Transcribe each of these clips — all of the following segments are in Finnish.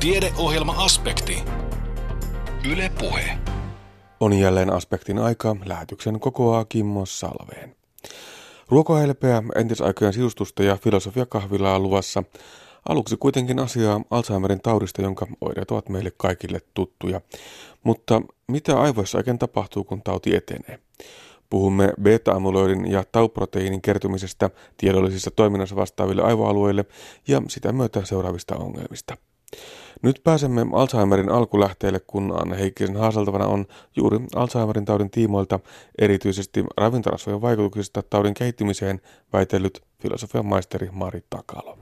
Tiedeohjelma-aspekti. Yle Puhe. On jälleen aspektin aika. Lähetyksen kokoaa Kimmo Salveen. Ruokohelpeä, entisaikojen sisustusta ja filosofiakahvilaa luvassa. Aluksi kuitenkin asiaa Alzheimerin taudista, jonka oireet ovat meille kaikille tuttuja. Mutta mitä aivoissa oikein tapahtuu, kun tauti etenee? Puhumme beta-amyloidin ja tauproteiinin kertymisestä tiedollisissa toiminnassa vastaaville aivoalueille ja sitä myötä seuraavista ongelmista. Nyt pääsemme Alzheimerin alkulähteelle, kun Anne Heikkisen haaseltavana on juuri Alzheimerin taudin tiimoilta erityisesti ravintorasvojen vaikutuksista taudin kehittymiseen väitellyt filosofian maisteri Mari Takalo.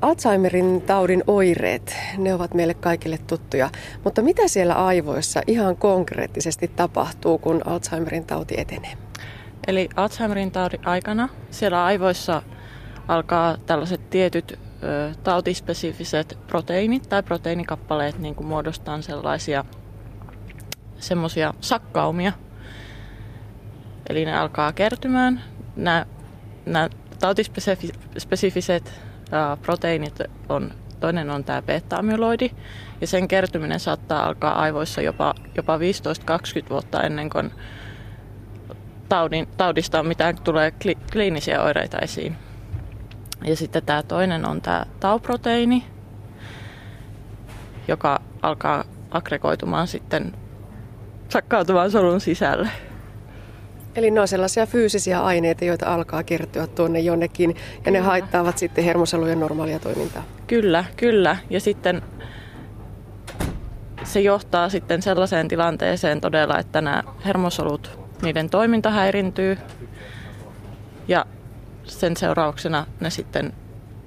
Alzheimerin taudin oireet, ne ovat meille kaikille tuttuja, mutta mitä siellä aivoissa ihan konkreettisesti tapahtuu, kun Alzheimerin tauti etenee? Eli Alzheimerin taudin aikana siellä aivoissa alkaa tällaiset tietyt tautispesifiset proteiinit tai proteiinikappaleet niin kuin muodostaa sellaisia semmoisia sakkaumia. Eli ne alkaa kertymään. Nämä, nämä tautispesifiset proteiinit on, toinen on tämä beta-amyloidi, ja sen kertyminen saattaa alkaa aivoissa jopa, jopa 15-20 vuotta ennen kuin taudin, taudista mitään tulee kli, kliinisiä oireita esiin. Ja sitten tämä toinen on tämä tauproteiini, joka alkaa aggregoitumaan sitten sakkautumaan solun sisälle. Eli ne on sellaisia fyysisiä aineita, joita alkaa kertyä tuonne jonnekin ja kyllä. ne haittaavat sitten hermosolujen normaalia toimintaa. Kyllä, kyllä. Ja sitten se johtaa sitten sellaiseen tilanteeseen todella, että nämä hermosolut, niiden toiminta häirintyy ja sen seurauksena ne sitten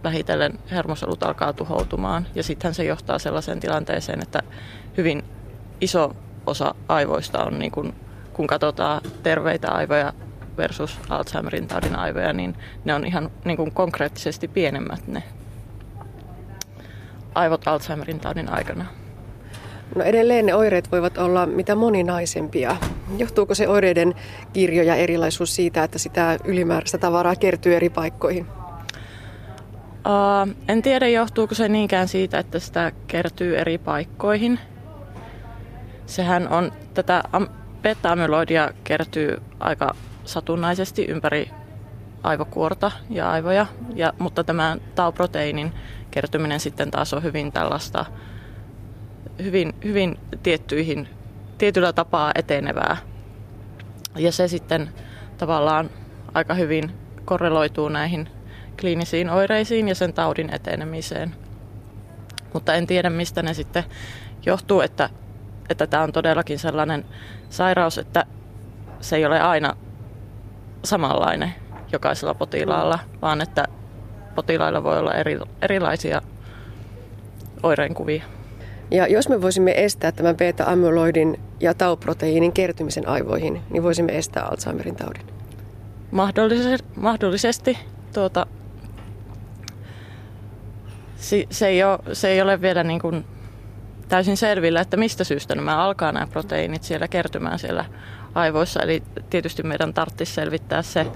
vähitellen hermosolut alkaa tuhoutumaan. Ja sitten se johtaa sellaiseen tilanteeseen, että hyvin iso osa aivoista on niin kuin kun katsotaan terveitä aivoja versus Alzheimerin taudin aivoja, niin ne on ihan niin kuin konkreettisesti pienemmät ne aivot Alzheimerin taudin aikana. No edelleen ne oireet voivat olla mitä moninaisempia. Johtuuko se oireiden kirjo ja erilaisuus siitä, että sitä ylimääräistä tavaraa kertyy eri paikkoihin? Uh, en tiedä, johtuuko se niinkään siitä, että sitä kertyy eri paikkoihin. Sehän on tätä beta-amyloidia kertyy aika satunnaisesti ympäri aivokuorta ja aivoja, ja, mutta tämä tauproteiinin kertyminen sitten taas on hyvin tällaista hyvin, hyvin tiettyihin, tietyllä tapaa etenevää. Ja se sitten tavallaan aika hyvin korreloituu näihin kliinisiin oireisiin ja sen taudin etenemiseen. Mutta en tiedä, mistä ne sitten johtuu, että että tämä on todellakin sellainen sairaus, että se ei ole aina samanlainen jokaisella potilaalla, vaan että potilailla voi olla eri, erilaisia oireenkuvia. Ja jos me voisimme estää tämän beta-amyloidin ja tauproteiinin kertymisen aivoihin, niin voisimme estää Alzheimerin taudin. Mahdollisesti, mahdollisesti tuota, se, ei ole, se ei ole vielä niin kuin täysin selvillä, että mistä syystä nämä alkaa nämä proteiinit siellä kertymään siellä aivoissa. Eli tietysti meidän tarvitsisi selvittää se,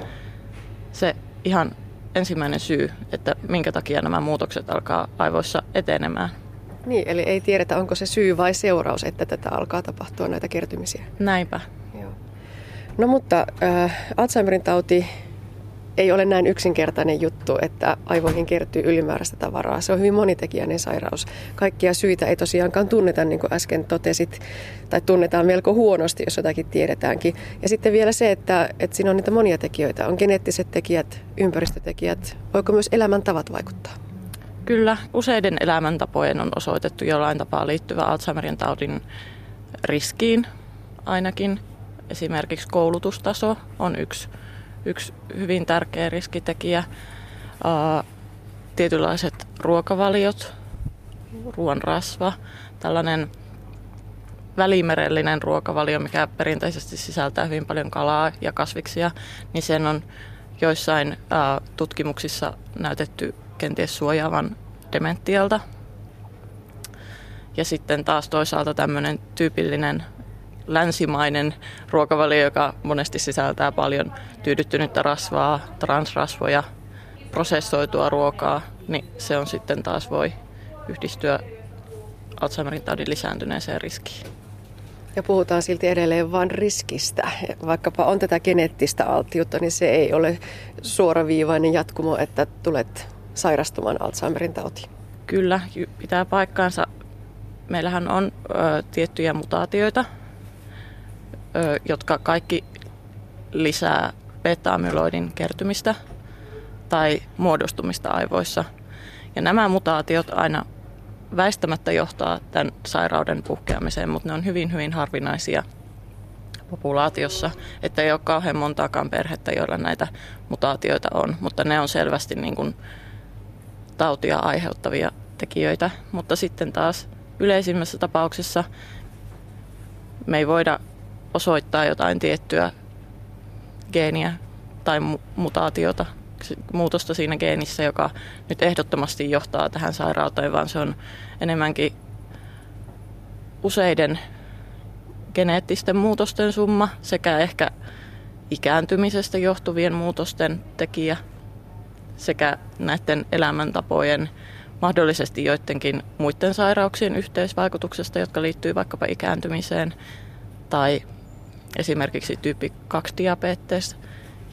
se ihan ensimmäinen syy, että minkä takia nämä muutokset alkaa aivoissa etenemään. Niin, eli ei tiedetä, onko se syy vai seuraus, että tätä alkaa tapahtua näitä kertymisiä. Näinpä. Joo. No mutta äh, Alzheimerin tauti ei ole näin yksinkertainen juttu, että aivoihin kertyy ylimääräistä tavaraa. Se on hyvin monitekijäinen sairaus. Kaikkia syitä ei tosiaankaan tunneta, niin kuin äsken totesit, tai tunnetaan melko huonosti, jos jotakin tiedetäänkin. Ja sitten vielä se, että, että siinä on niitä monia tekijöitä. On geneettiset tekijät, ympäristötekijät. Voiko myös elämäntavat vaikuttaa? Kyllä, useiden elämäntapojen on osoitettu jollain tapaa liittyvä Alzheimerin taudin riskiin ainakin. Esimerkiksi koulutustaso on yksi yksi hyvin tärkeä riskitekijä. Tietynlaiset ruokavaliot, ruoan rasva, tällainen välimerellinen ruokavalio, mikä perinteisesti sisältää hyvin paljon kalaa ja kasviksia, niin sen on joissain tutkimuksissa näytetty kenties suojaavan dementialta. Ja sitten taas toisaalta tämmöinen tyypillinen länsimainen ruokavalio, joka monesti sisältää paljon tyydyttynyttä rasvaa, transrasvoja, prosessoitua ruokaa, niin se on sitten taas voi yhdistyä Alzheimerin taudin lisääntyneeseen riskiin. Ja puhutaan silti edelleen vain riskistä. Vaikkapa on tätä geneettistä alttiutta, niin se ei ole suoraviivainen jatkumo, että tulet sairastumaan Alzheimerin tautiin. Kyllä, pitää paikkaansa. Meillähän on ö, tiettyjä mutaatioita, ö, jotka kaikki lisää beta-amyloidin kertymistä tai muodostumista aivoissa. Ja nämä mutaatiot aina väistämättä johtaa tämän sairauden puhkeamiseen, mutta ne on hyvin, hyvin harvinaisia populaatiossa, että ei ole kauhean montaakaan perhettä, joilla näitä mutaatioita on, mutta ne on selvästi niin kuin tautia aiheuttavia tekijöitä. Mutta sitten taas yleisimmässä tapauksessa me ei voida osoittaa jotain tiettyä geeniä tai mutaatiota muutosta siinä geenissä, joka nyt ehdottomasti johtaa tähän sairauteen, vaan se on enemmänkin useiden geneettisten muutosten summa sekä ehkä ikääntymisestä johtuvien muutosten tekijä sekä näiden elämäntapojen mahdollisesti joidenkin muiden sairauksien yhteisvaikutuksesta, jotka liittyy vaikkapa ikääntymiseen tai esimerkiksi tyyppi 2 diabetes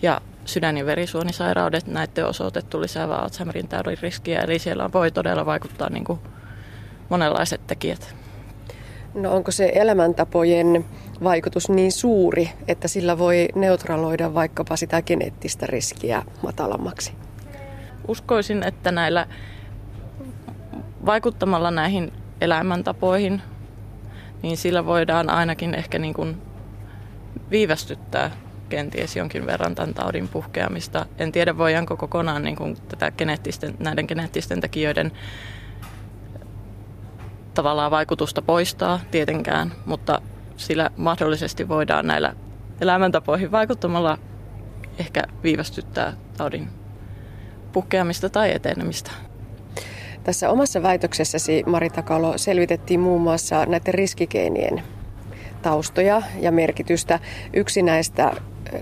ja sydän- ja verisuonisairaudet, näiden osoitettu lisäävä Alzheimerin taudin riskiä, eli siellä voi todella vaikuttaa niin kuin monenlaiset tekijät. No onko se elämäntapojen vaikutus niin suuri, että sillä voi neutraloida vaikkapa sitä geneettistä riskiä matalammaksi? Uskoisin, että näillä vaikuttamalla näihin elämäntapoihin, niin sillä voidaan ainakin ehkä niin kuin viivästyttää kenties jonkin verran tämän taudin puhkeamista. En tiedä, voidaanko kokonaan niin kuin tätä geneettisten, näiden geneettisten tekijöiden tavallaan vaikutusta poistaa tietenkään, mutta sillä mahdollisesti voidaan näillä elämäntapoihin vaikuttamalla ehkä viivästyttää taudin puhkeamista tai etenemistä. Tässä omassa väitöksessäsi, Mari Takalo, selvitettiin muun muassa näiden riskikeinien taustoja ja merkitystä. Yksi näistä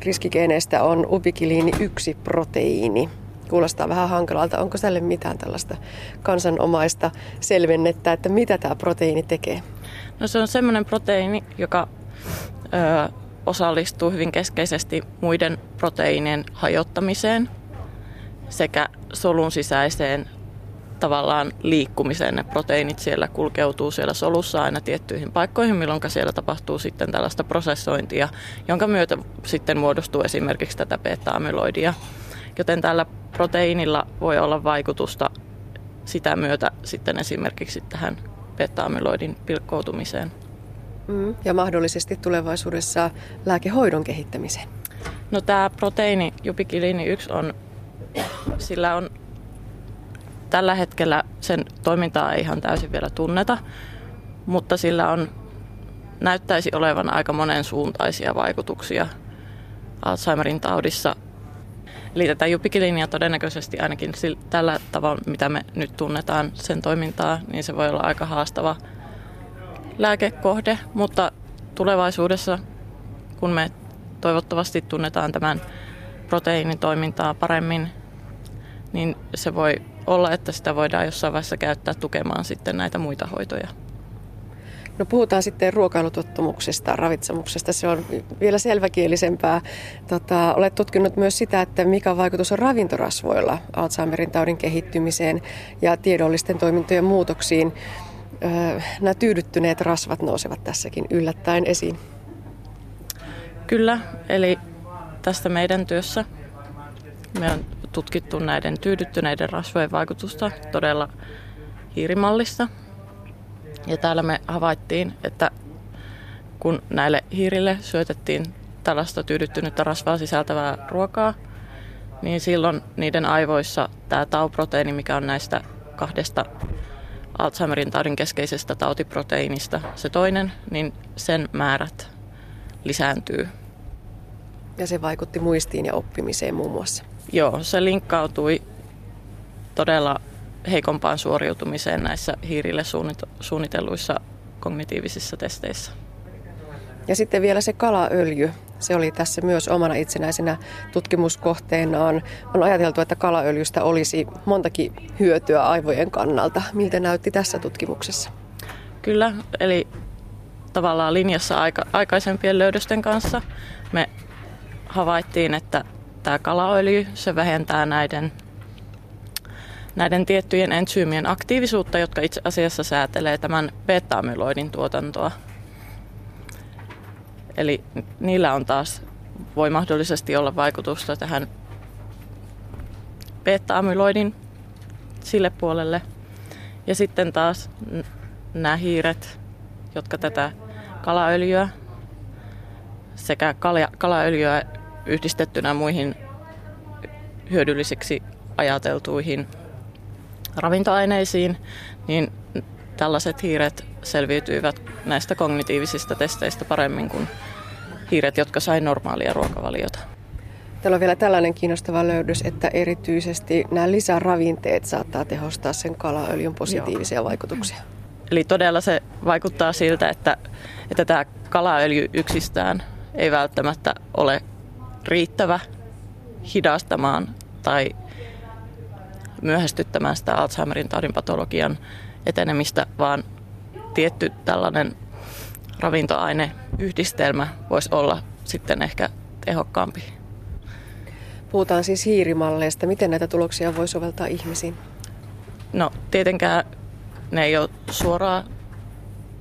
riskigeeneistä on ubikiliini 1 proteiini. Kuulostaa vähän hankalalta. Onko tälle mitään tällaista kansanomaista selvennettä, että mitä tämä proteiini tekee? No se on semmoinen proteiini, joka ö, osallistuu hyvin keskeisesti muiden proteiinien hajottamiseen sekä solun sisäiseen tavallaan liikkumiseen. Ne proteiinit siellä kulkeutuu siellä solussa aina tiettyihin paikkoihin, milloin siellä tapahtuu sitten tällaista prosessointia, jonka myötä sitten muodostuu esimerkiksi tätä beta-amyloidia. Joten tällä proteiinilla voi olla vaikutusta sitä myötä sitten esimerkiksi tähän beta-amyloidin pilkkoutumiseen. Mm, ja mahdollisesti tulevaisuudessa lääkehoidon kehittämiseen. No tämä proteiini, jupikiliini 1 on, sillä on Tällä hetkellä sen toimintaa ei ihan täysin vielä tunneta, mutta sillä on, näyttäisi olevan aika monen suuntaisia vaikutuksia Alzheimerin taudissa. Eli tätä jupikilinia todennäköisesti ainakin tällä tavalla, mitä me nyt tunnetaan sen toimintaa, niin se voi olla aika haastava lääkekohde, mutta tulevaisuudessa, kun me toivottavasti tunnetaan tämän proteiinin toimintaa paremmin, niin se voi olla, että sitä voidaan jossain vaiheessa käyttää tukemaan sitten näitä muita hoitoja. No puhutaan sitten ruokailutottumuksesta, ravitsemuksesta. Se on vielä selväkielisempää. Tota, olet tutkinut myös sitä, että mikä vaikutus on ravintorasvoilla Alzheimerin taudin kehittymiseen ja tiedollisten toimintojen muutoksiin. Öö, nämä tyydyttyneet rasvat nousevat tässäkin yllättäen esiin. Kyllä, eli tästä meidän työssä me on tutkittu näiden tyydyttyneiden rasvojen vaikutusta todella hiirimallissa. Ja täällä me havaittiin, että kun näille hiirille syötettiin tällaista tyydyttynyttä rasvaa sisältävää ruokaa, niin silloin niiden aivoissa tämä tauproteiini, mikä on näistä kahdesta Alzheimerin taudin keskeisestä tautiproteiinista se toinen, niin sen määrät lisääntyy. Ja se vaikutti muistiin ja oppimiseen muun muassa. Joo, se linkkautui todella heikompaan suoriutumiseen näissä hiirille suunnitelluissa kognitiivisissa testeissä. Ja sitten vielä se kalaöljy. Se oli tässä myös omana itsenäisenä tutkimuskohteenaan. On ajateltu, että kalaöljystä olisi montakin hyötyä aivojen kannalta. Miltä näytti tässä tutkimuksessa? Kyllä, eli tavallaan linjassa aika, aikaisempien löydösten kanssa me havaittiin, että tämä kalaöljy, se vähentää näiden, näiden tiettyjen entsyymien aktiivisuutta, jotka itse asiassa säätelee tämän beta-amyloidin tuotantoa. Eli niillä on taas, voi mahdollisesti olla vaikutusta tähän beta-amyloidin sille puolelle. Ja sitten taas nämä hiiret, jotka tätä kalaöljyä sekä kalaöljyä yhdistettynä muihin hyödyllisiksi ajateltuihin ravintoaineisiin, niin tällaiset hiiret selviytyivät näistä kognitiivisista testeistä paremmin kuin hiiret, jotka sai normaalia ruokavaliota. Täällä on vielä tällainen kiinnostava löydös, että erityisesti nämä lisäravinteet saattaa tehostaa sen kalaöljyn positiivisia Joo. vaikutuksia. Eli todella se vaikuttaa siltä, että, että tämä kalaöljy yksistään ei välttämättä ole riittävä hidastamaan tai myöhästyttämään sitä Alzheimerin taudin patologian etenemistä, vaan tietty tällainen ravintoaineyhdistelmä voisi olla sitten ehkä tehokkaampi. Puhutaan siis hiirimalleista. Miten näitä tuloksia voi soveltaa ihmisiin? No tietenkään ne ei ole suoraan,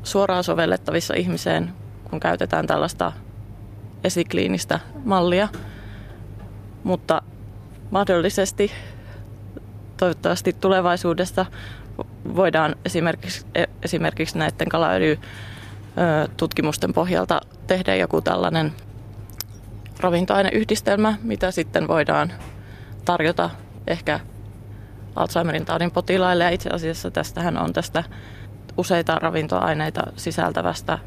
suoraan sovellettavissa ihmiseen, kun käytetään tällaista esikliinistä mallia. Mutta mahdollisesti toivottavasti tulevaisuudessa voidaan esimerkiksi, esimerkiksi näiden kalaöljytutkimusten pohjalta tehdä joku tällainen ravintoaineyhdistelmä, mitä sitten voidaan tarjota ehkä Alzheimerin taudin potilaille. Ja itse asiassa tästähän on tästä useita ravintoaineita sisältävästä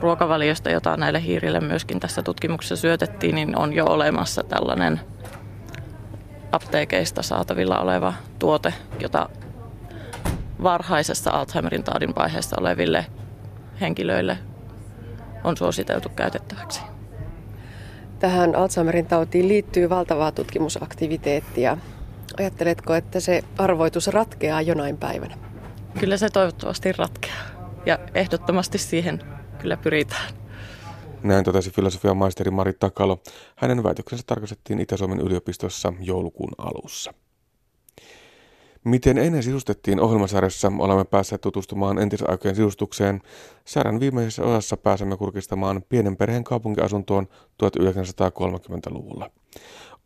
ruokavaliosta, jota näille hiirille myöskin tässä tutkimuksessa syötettiin, niin on jo olemassa tällainen apteekeista saatavilla oleva tuote, jota varhaisessa Alzheimerin taudin vaiheessa oleville henkilöille on suositeltu käytettäväksi. Tähän Alzheimerin tautiin liittyy valtavaa tutkimusaktiviteettia. Ajatteletko, että se arvoitus ratkeaa jonain päivänä? Kyllä se toivottavasti ratkeaa ja ehdottomasti siihen kyllä pyritään. Näin totesi filosofian maisteri Mari Takalo. Hänen väitöksensä tarkastettiin Itä-Suomen yliopistossa joulukuun alussa. Miten ennen sisustettiin ohjelmasarjassa, olemme päässeet tutustumaan entisaikojen sisustukseen. Sarjan viimeisessä osassa pääsemme kurkistamaan pienen perheen kaupunkiasuntoon 1930-luvulla.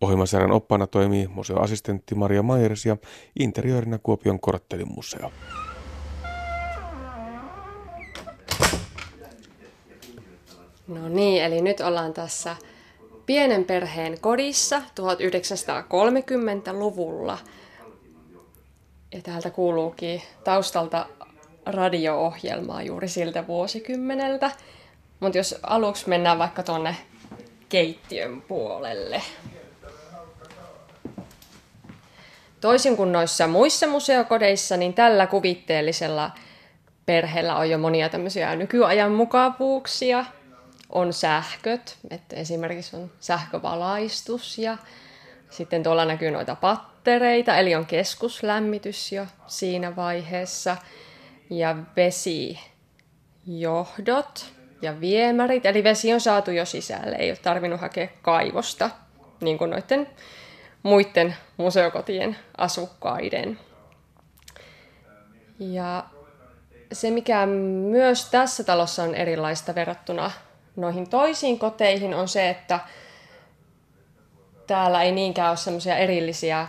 Ohjelmasarjan oppaana toimii museoassistentti Maria Mayers ja interiöörinä Kuopion korttelimuseo. No niin, eli nyt ollaan tässä pienen perheen kodissa 1930-luvulla. Ja täältä kuuluukin taustalta radio-ohjelmaa juuri siltä vuosikymmeneltä. Mutta jos aluksi mennään vaikka tuonne keittiön puolelle. Toisin kuin noissa muissa museokodeissa, niin tällä kuvitteellisella perheellä on jo monia tämmöisiä nykyajan mukavuuksia. On sähköt, että esimerkiksi on sähkövalaistus ja sitten tuolla näkyy noita pattereita, eli on keskuslämmitys jo siinä vaiheessa. Ja vesijohdot ja viemärit, eli vesi on saatu jo sisälle, ei ole tarvinnut hakea kaivosta, niin kuin noiden muiden museokotien asukkaiden. Ja se, mikä myös tässä talossa on erilaista verrattuna noihin toisiin koteihin, on se, että täällä ei niinkään ole semmoisia erillisiä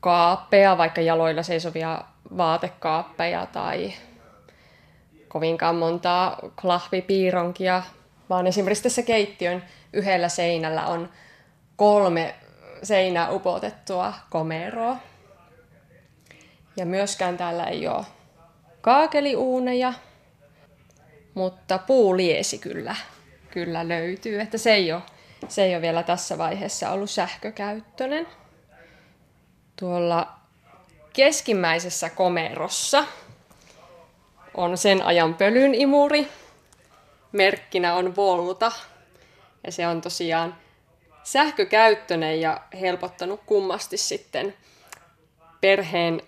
kaappeja, vaikka jaloilla seisovia vaatekaappeja tai kovinkaan montaa klahvipiironkia, vaan esimerkiksi tässä keittiön yhdellä seinällä on kolme seinä upotettua komeroa. Ja myöskään täällä ei ole kaakeliuuneja, mutta puuliesi kyllä, kyllä löytyy. Että se ei, ole, se ei ole vielä tässä vaiheessa ollut sähkökäyttöinen. Tuolla keskimmäisessä komerossa on sen ajan pölyn imuri. Merkkinä on Volta. Ja se on tosiaan sähkökäyttöinen ja helpottanut kummasti sitten perheen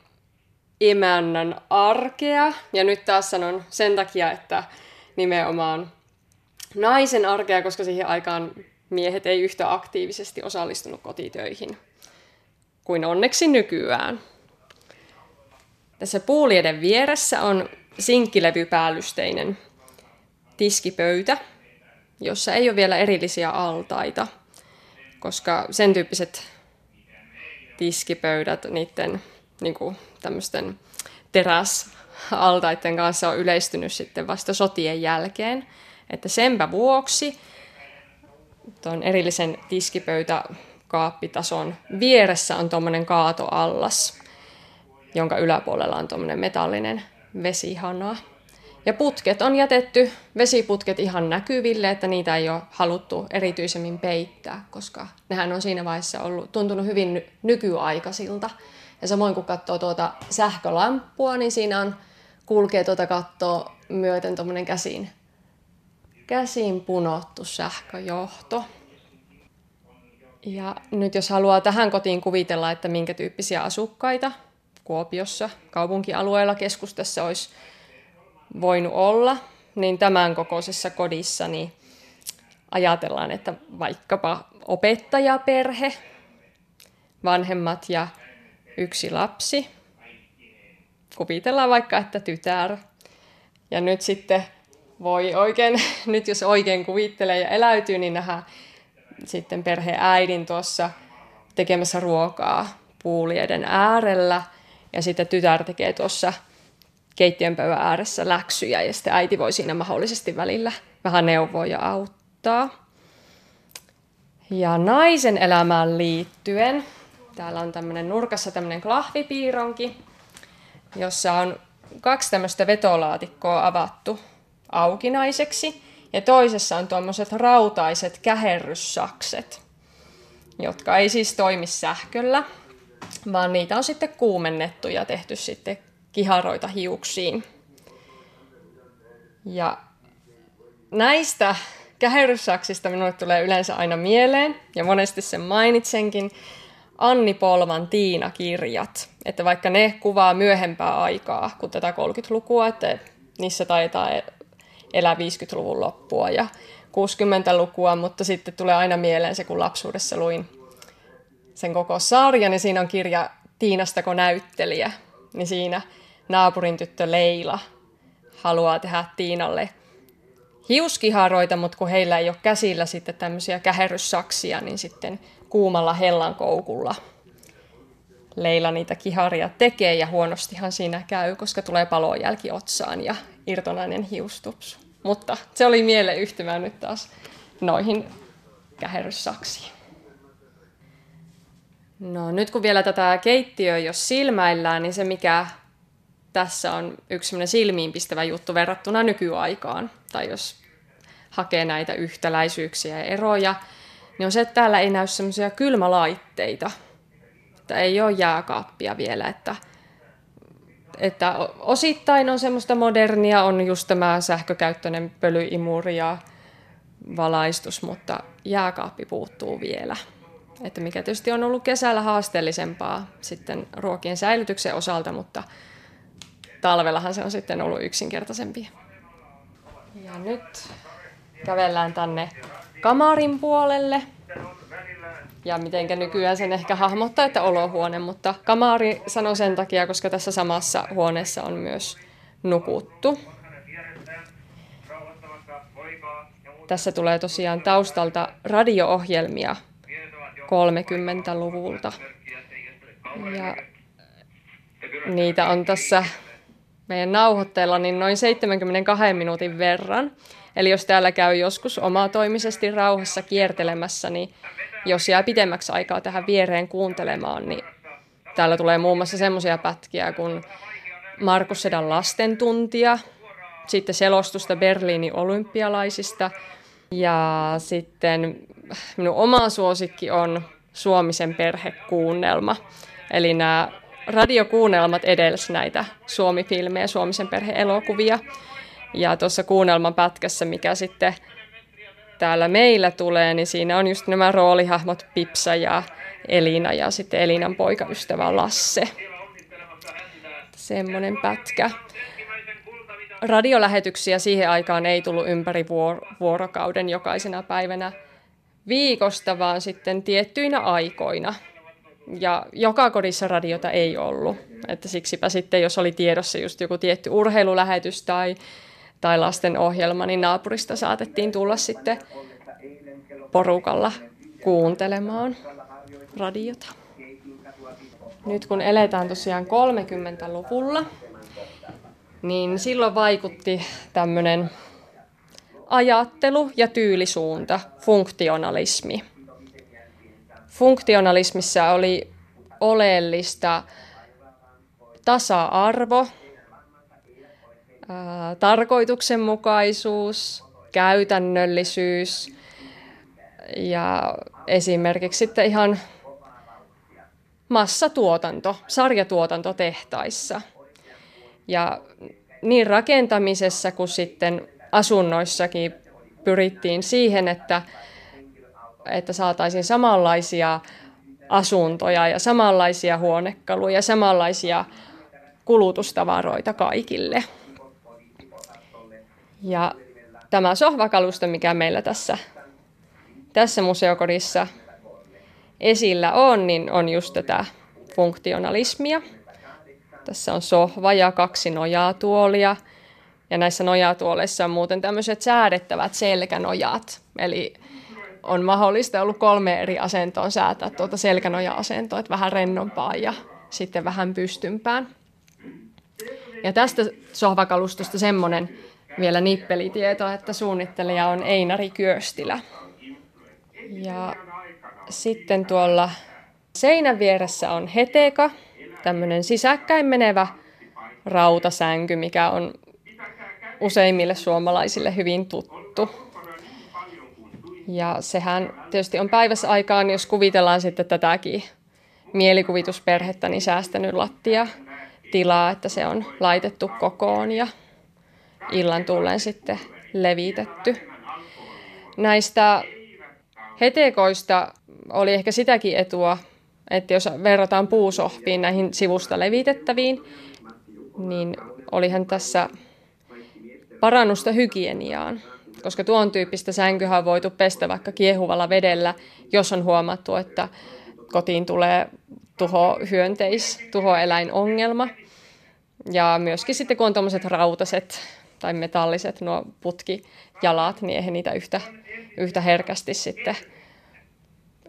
emännän arkea. Ja nyt taas sanon sen takia, että nimenomaan naisen arkea, koska siihen aikaan miehet ei yhtä aktiivisesti osallistunut kotitöihin kuin onneksi nykyään. Tässä puulieden vieressä on sinkkilevypäällysteinen tiskipöytä, jossa ei ole vielä erillisiä altaita, koska sen tyyppiset tiskipöydät niiden niin kuin, tämmöisten teräsaltaiden kanssa on yleistynyt sitten vasta sotien jälkeen. Että senpä vuoksi tuon erillisen tiskipöytäkaappitason vieressä on tuommoinen kaatoallas, jonka yläpuolella on tuommoinen metallinen vesihana. Ja putket on jätetty, vesiputket ihan näkyville, että niitä ei ole haluttu erityisemmin peittää, koska nehän on siinä vaiheessa ollut, tuntunut hyvin nykyaikaisilta. Ja samoin kun katsoo tuota sähkölamppua, niin siinä on, kulkee tuota kattoa myöten tuommoinen käsin, käsin punottu sähköjohto. Ja nyt jos haluaa tähän kotiin kuvitella, että minkä tyyppisiä asukkaita Kuopiossa, kaupunkialueella, keskustassa olisi voinut olla, niin tämän kokoisessa kodissa niin ajatellaan, että vaikkapa opettajaperhe, vanhemmat ja yksi lapsi. Kuvitellaan vaikka, että tytär. Ja nyt sitten voi oikein, nyt jos oikein kuvittelee ja eläytyy, niin nähdään sitten perheäidin tuossa tekemässä ruokaa puulieden äärellä. Ja sitten tytär tekee tuossa keittiön pöydän ääressä läksyjä ja sitten äiti voi siinä mahdollisesti välillä vähän neuvoa ja auttaa. Ja naisen elämään liittyen, täällä on tämmöinen nurkassa tämmöinen klahvipiironki, jossa on kaksi tämmöistä vetolaatikkoa avattu aukinaiseksi ja toisessa on tuommoiset rautaiset käherryssakset, jotka ei siis toimi sähköllä, vaan niitä on sitten kuumennettu ja tehty sitten kiharoita hiuksiin. Ja näistä käherryssaksista minulle tulee yleensä aina mieleen, ja monesti sen mainitsenkin, Anni Polman Tiina-kirjat. Että vaikka ne kuvaa myöhempää aikaa kuin tätä 30-lukua, että niissä taitaa elää 50-luvun loppua ja 60-lukua, mutta sitten tulee aina mieleen se, kun lapsuudessa luin sen koko sarjan, ja siinä on kirja Tiinastako näyttelijä, niin siinä naapurin tyttö Leila haluaa tehdä Tiinalle hiuskiharoita, mutta kun heillä ei ole käsillä sitten tämmöisiä käherryssaksia, niin sitten kuumalla hellan koukulla Leila niitä kiharia tekee ja huonostihan siinä käy, koska tulee palojälki otsaan ja irtonainen hiustupsu. Mutta se oli mieleyhtymä nyt taas noihin käherryssaksiin. No nyt kun vielä tätä keittiöä jos silmäillään, niin se mikä tässä on yksi silmiinpistävä juttu verrattuna nykyaikaan, tai jos hakee näitä yhtäläisyyksiä ja eroja, niin on se, että täällä ei näy semmoisia kylmälaitteita. Että ei ole jääkaappia vielä, että, että osittain on semmoista modernia, on just tämä sähkökäyttöinen pölyimuri ja valaistus, mutta jääkaappi puuttuu vielä. Että mikä tietysti on ollut kesällä haasteellisempaa sitten ruokien säilytyksen osalta, mutta talvellahan se on sitten ollut yksinkertaisempi. Ja nyt kävellään tänne kamarin puolelle. Ja mitenkä nykyään sen ehkä hahmottaa, että olohuone, mutta kamari sanoo sen takia, koska tässä samassa huoneessa on myös nukuttu. Tässä tulee tosiaan taustalta radio-ohjelmia 30-luvulta. Ja niitä on tässä meidän nauhoitteella niin noin 72 minuutin verran. Eli jos täällä käy joskus omatoimisesti rauhassa kiertelemässä, niin jos jää pidemmäksi aikaa tähän viereen kuuntelemaan, niin täällä tulee muun muassa semmoisia pätkiä kuin Markus Sedan lastentuntia, sitten selostusta Berliinin olympialaisista ja sitten minun oma suosikki on Suomisen perhekuunnelma. Eli nämä radiokuunnelmat edelsi näitä Suomi-filmejä, Suomisen perheelokuvia. Ja tuossa kuunnelman pätkässä, mikä sitten täällä meillä tulee, niin siinä on just nämä roolihahmot Pipsa ja Elina ja sitten Elinan poikaystävä Lasse. semmoinen pätkä. Radiolähetyksiä siihen aikaan ei tullut ympäri vuorokauden jokaisena päivänä viikosta, vaan sitten tiettyinä aikoina. Ja joka kodissa radiota ei ollut. Että siksipä sitten, jos oli tiedossa just joku tietty urheilulähetys tai, tai lasten ohjelma, niin naapurista saatettiin tulla sitten porukalla kuuntelemaan radiota. Nyt kun eletään tosiaan 30-luvulla, niin silloin vaikutti tämmöinen ajattelu ja tyylisuunta, funktionalismi. Funktionalismissa oli oleellista tasa-arvo, tarkoituksenmukaisuus, käytännöllisyys ja esimerkiksi sitten ihan massatuotanto, sarjatuotanto tehtaissa. Ja niin rakentamisessa kuin sitten asunnoissakin pyrittiin siihen, että, että saataisiin samanlaisia asuntoja ja samanlaisia huonekaluja, samanlaisia kulutustavaroita kaikille. Ja tämä sohvakalusto, mikä meillä tässä, tässä museokodissa esillä on, niin on just tätä funktionalismia. Tässä on sohva ja kaksi nojatuolia. Ja näissä nojatuoleissa on muuten tämmöiset säädettävät selkänojat. Eli on mahdollista ollut kolme eri asentoon säätää tuota selkänoja-asentoa, että vähän rennompaa ja sitten vähän pystympään. Ja tästä sohvakalustosta semmoinen vielä nippelitieto, että suunnittelija on Einari Kyöstilä. Ja sitten tuolla seinän vieressä on heteka, tämmöinen sisäkkäin menevä rautasänky, mikä on useimmille suomalaisille hyvin tuttu. Ja sehän tietysti on päivässä aikaan, jos kuvitellaan sitten tätäkin mielikuvitusperhettä, niin säästänyt lattia tilaa, että se on laitettu kokoon ja illan tullen sitten levitetty. Näistä hetekoista oli ehkä sitäkin etua, että jos verrataan puusohviin näihin sivusta levitettäviin, niin olihan tässä parannusta hygieniaan, koska tuon tyyppistä sänkyä on voitu pestä vaikka kiehuvalla vedellä, jos on huomattu, että kotiin tulee tuho hyönteis, tuhoeläinongelma. Ja myöskin sitten kun on tuommoiset rautaset tai metalliset nuo putkijalat, niin eihän niitä yhtä, yhtä herkästi sitten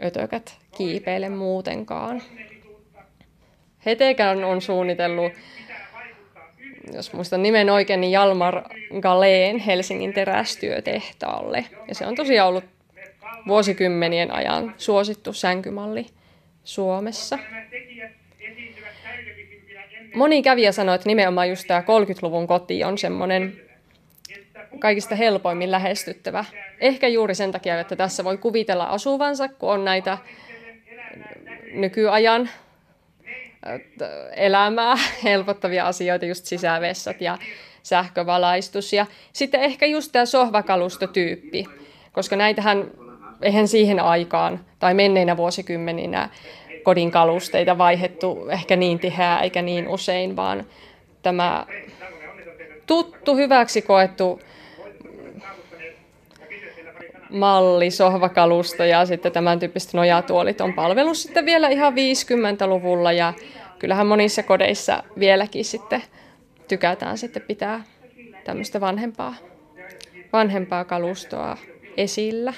ötökät kiipeile muutenkaan. Hetekän on suunnitellut, jos muistan nimen oikein, niin Jalmar Galeen Helsingin terästyötehtaalle. Ja se on tosiaan ollut vuosikymmenien ajan suosittu sänkymalli Suomessa. Moni kävijä sanoi, että nimenomaan just tämä 30-luvun koti on semmoinen kaikista helpoimmin lähestyttävä. Ehkä juuri sen takia, että tässä voi kuvitella asuvansa, kun on näitä nykyajan elämää helpottavia asioita, just sisävessat ja sähkövalaistus. Ja sitten ehkä just tämä sohvakalustotyyppi, koska näitähän eihän siihen aikaan tai menneinä vuosikymmeninä kodin kalusteita vaihettu ehkä niin tiheää eikä niin usein, vaan tämä tuttu, hyväksi koettu malli, sohvakalusto ja sitten tämän tyyppiset nojatuolit on palvellut sitten vielä ihan 50-luvulla ja kyllähän monissa kodeissa vieläkin sitten tykätään sitten pitää tämmöistä vanhempaa, vanhempaa kalustoa esillä.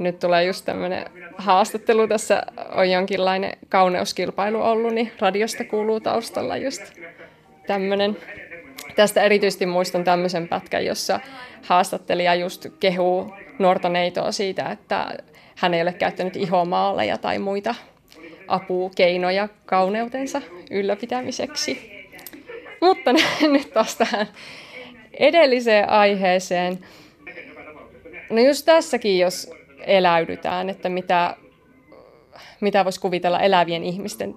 Nyt tulee just tämmöinen haastattelu. Tässä on jonkinlainen kauneuskilpailu ollut, niin radiosta kuuluu taustalla just tämmöinen Tästä erityisesti muistan tämmöisen pätkän, jossa haastattelija just kehuu nuorta neitoa siitä, että hän ei ole käyttänyt ihomaaleja tai muita apukeinoja kauneutensa ylläpitämiseksi. Mutta nyt taas tähän edelliseen aiheeseen. No just tässäkin, jos eläydytään, että mitä, mitä voisi kuvitella elävien ihmisten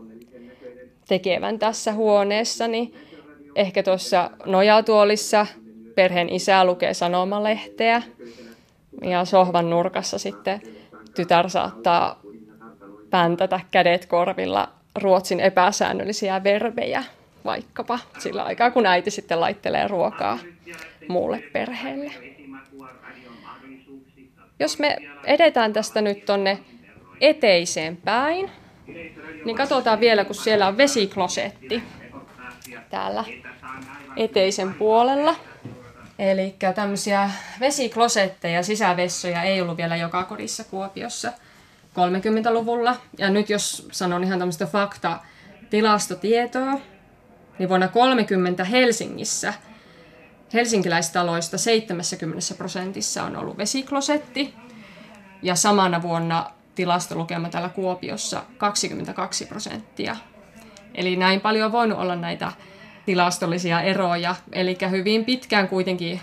tekevän tässä huoneessa, niin ehkä tuossa nojatuolissa perheen isä lukee sanomalehteä ja sohvan nurkassa sitten tytär saattaa päntätä kädet korvilla Ruotsin epäsäännöllisiä verbejä vaikkapa sillä aikaa, kun äiti sitten laittelee ruokaa muulle perheelle. Jos me edetään tästä nyt tonne eteiseen päin, niin katsotaan vielä, kun siellä on vesiklosetti täällä eteisen puolella. Eli tämmöisiä vesiklosetteja, sisävessoja ei ollut vielä joka kodissa Kuopiossa 30-luvulla. Ja nyt jos sanon ihan tämmöistä fakta tilastotietoa, niin vuonna 30 Helsingissä helsinkiläistaloista 70 prosentissa on ollut vesiklosetti. Ja samana vuonna tilastolukema täällä Kuopiossa 22 prosenttia. Eli näin paljon on voinut olla näitä tilastollisia eroja. Eli hyvin pitkään kuitenkin,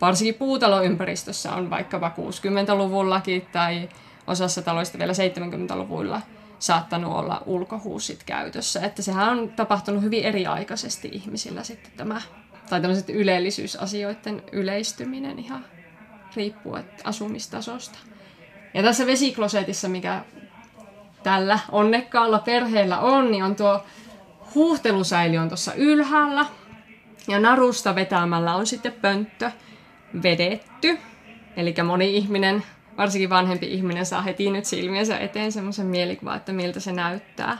varsinkin puutaloympäristössä on vaikkapa 60-luvullakin tai osassa taloista vielä 70-luvuilla saattanut olla ulkohuusit käytössä. Että sehän on tapahtunut hyvin eriaikaisesti ihmisillä sitten tämä, tai tämmöiset ylellisyysasioiden yleistyminen ihan riippuu asumistasosta. Ja tässä vesiklosetissa, mikä tällä onnekkaalla perheellä on, niin on tuo huuhtelusäili on tuossa ylhäällä. Ja narusta vetämällä on sitten pönttö vedetty. Eli moni ihminen, varsinkin vanhempi ihminen, saa heti nyt silmiensä eteen semmoisen mielikuvan, että miltä se näyttää.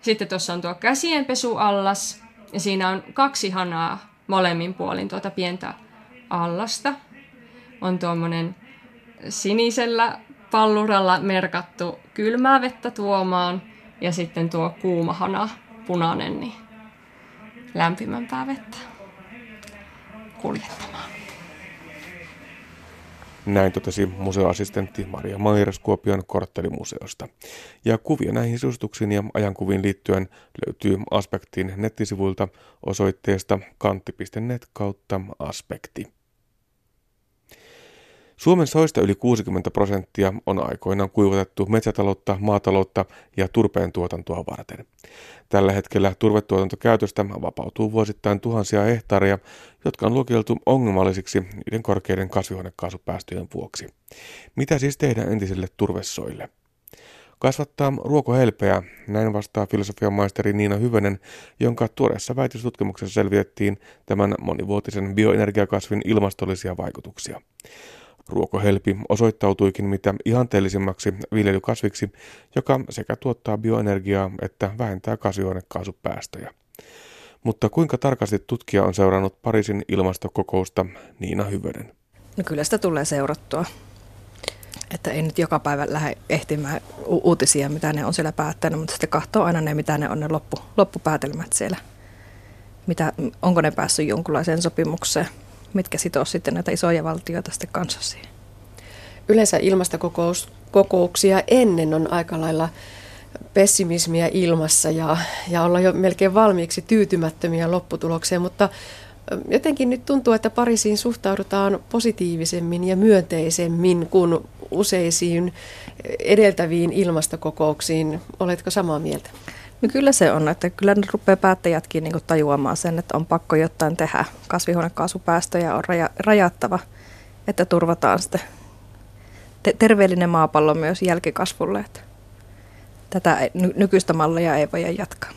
Sitten tuossa on tuo käsienpesuallas, ja siinä on kaksi hanaa molemmin puolin tuota pientä allasta. On tuommoinen sinisellä palluralla merkattu kylmää vettä tuomaan ja sitten tuo kuuma hana, punainen, niin lämpimämpää vettä kuljettamaan. Näin totesi museoassistentti Maria Mairas Kuopion korttelimuseosta. Ja kuvia näihin sisustuksiin ja ajankuviin liittyen löytyy Aspektin nettisivuilta osoitteesta kantti.net kautta aspekti. Suomen soista yli 60 prosenttia on aikoinaan kuivatettu metsätaloutta, maataloutta ja turpeen tuotantoa varten. Tällä hetkellä turvetuotantokäytöstä vapautuu vuosittain tuhansia hehtaaria, jotka on luokiteltu ongelmallisiksi niiden korkeiden kasvihuonekaasupäästöjen vuoksi. Mitä siis tehdään entisille turvesoille? Kasvattaa ruokohelpeä, näin vastaa filosofian maisteri Niina Hyvönen, jonka tuoreessa väitöstutkimuksessa selvitettiin tämän monivuotisen bioenergiakasvin ilmastollisia vaikutuksia. Ruokohelpi osoittautuikin mitä ihanteellisimmaksi viljelykasviksi, joka sekä tuottaa bioenergiaa että vähentää kasvihuonekaasupäästöjä. Mutta kuinka tarkasti tutkija on seurannut Pariisin ilmastokokousta Niina Hyvönen? No kyllä sitä tulee seurattua. Että ei nyt joka päivä lähde ehtimään u- uutisia, mitä ne on siellä päättänyt, mutta sitten katsoo aina ne, mitä ne on ne loppu, loppupäätelmät siellä. Mitä, onko ne päässyt jonkunlaiseen sopimukseen mitkä sitoo sitten näitä isoja valtioita sitten kanssa siihen. Yleensä ilmastokokouksia ennen on aika lailla pessimismiä ilmassa ja, ja olla jo melkein valmiiksi tyytymättömiä lopputulokseen, mutta jotenkin nyt tuntuu, että Pariisiin suhtaudutaan positiivisemmin ja myönteisemmin kuin useisiin edeltäviin ilmastokokouksiin. Oletko samaa mieltä? No kyllä se on, että kyllä ne rupeaa päättäjätkin niin tajuamaan sen, että on pakko jotain tehdä. Kasvihuonekaasupäästöjä on raja, rajattava, että turvataan sitten te- terveellinen maapallo myös jälkikasvulle. Että tätä ny- nykyistä mallia ei voi jatkaa.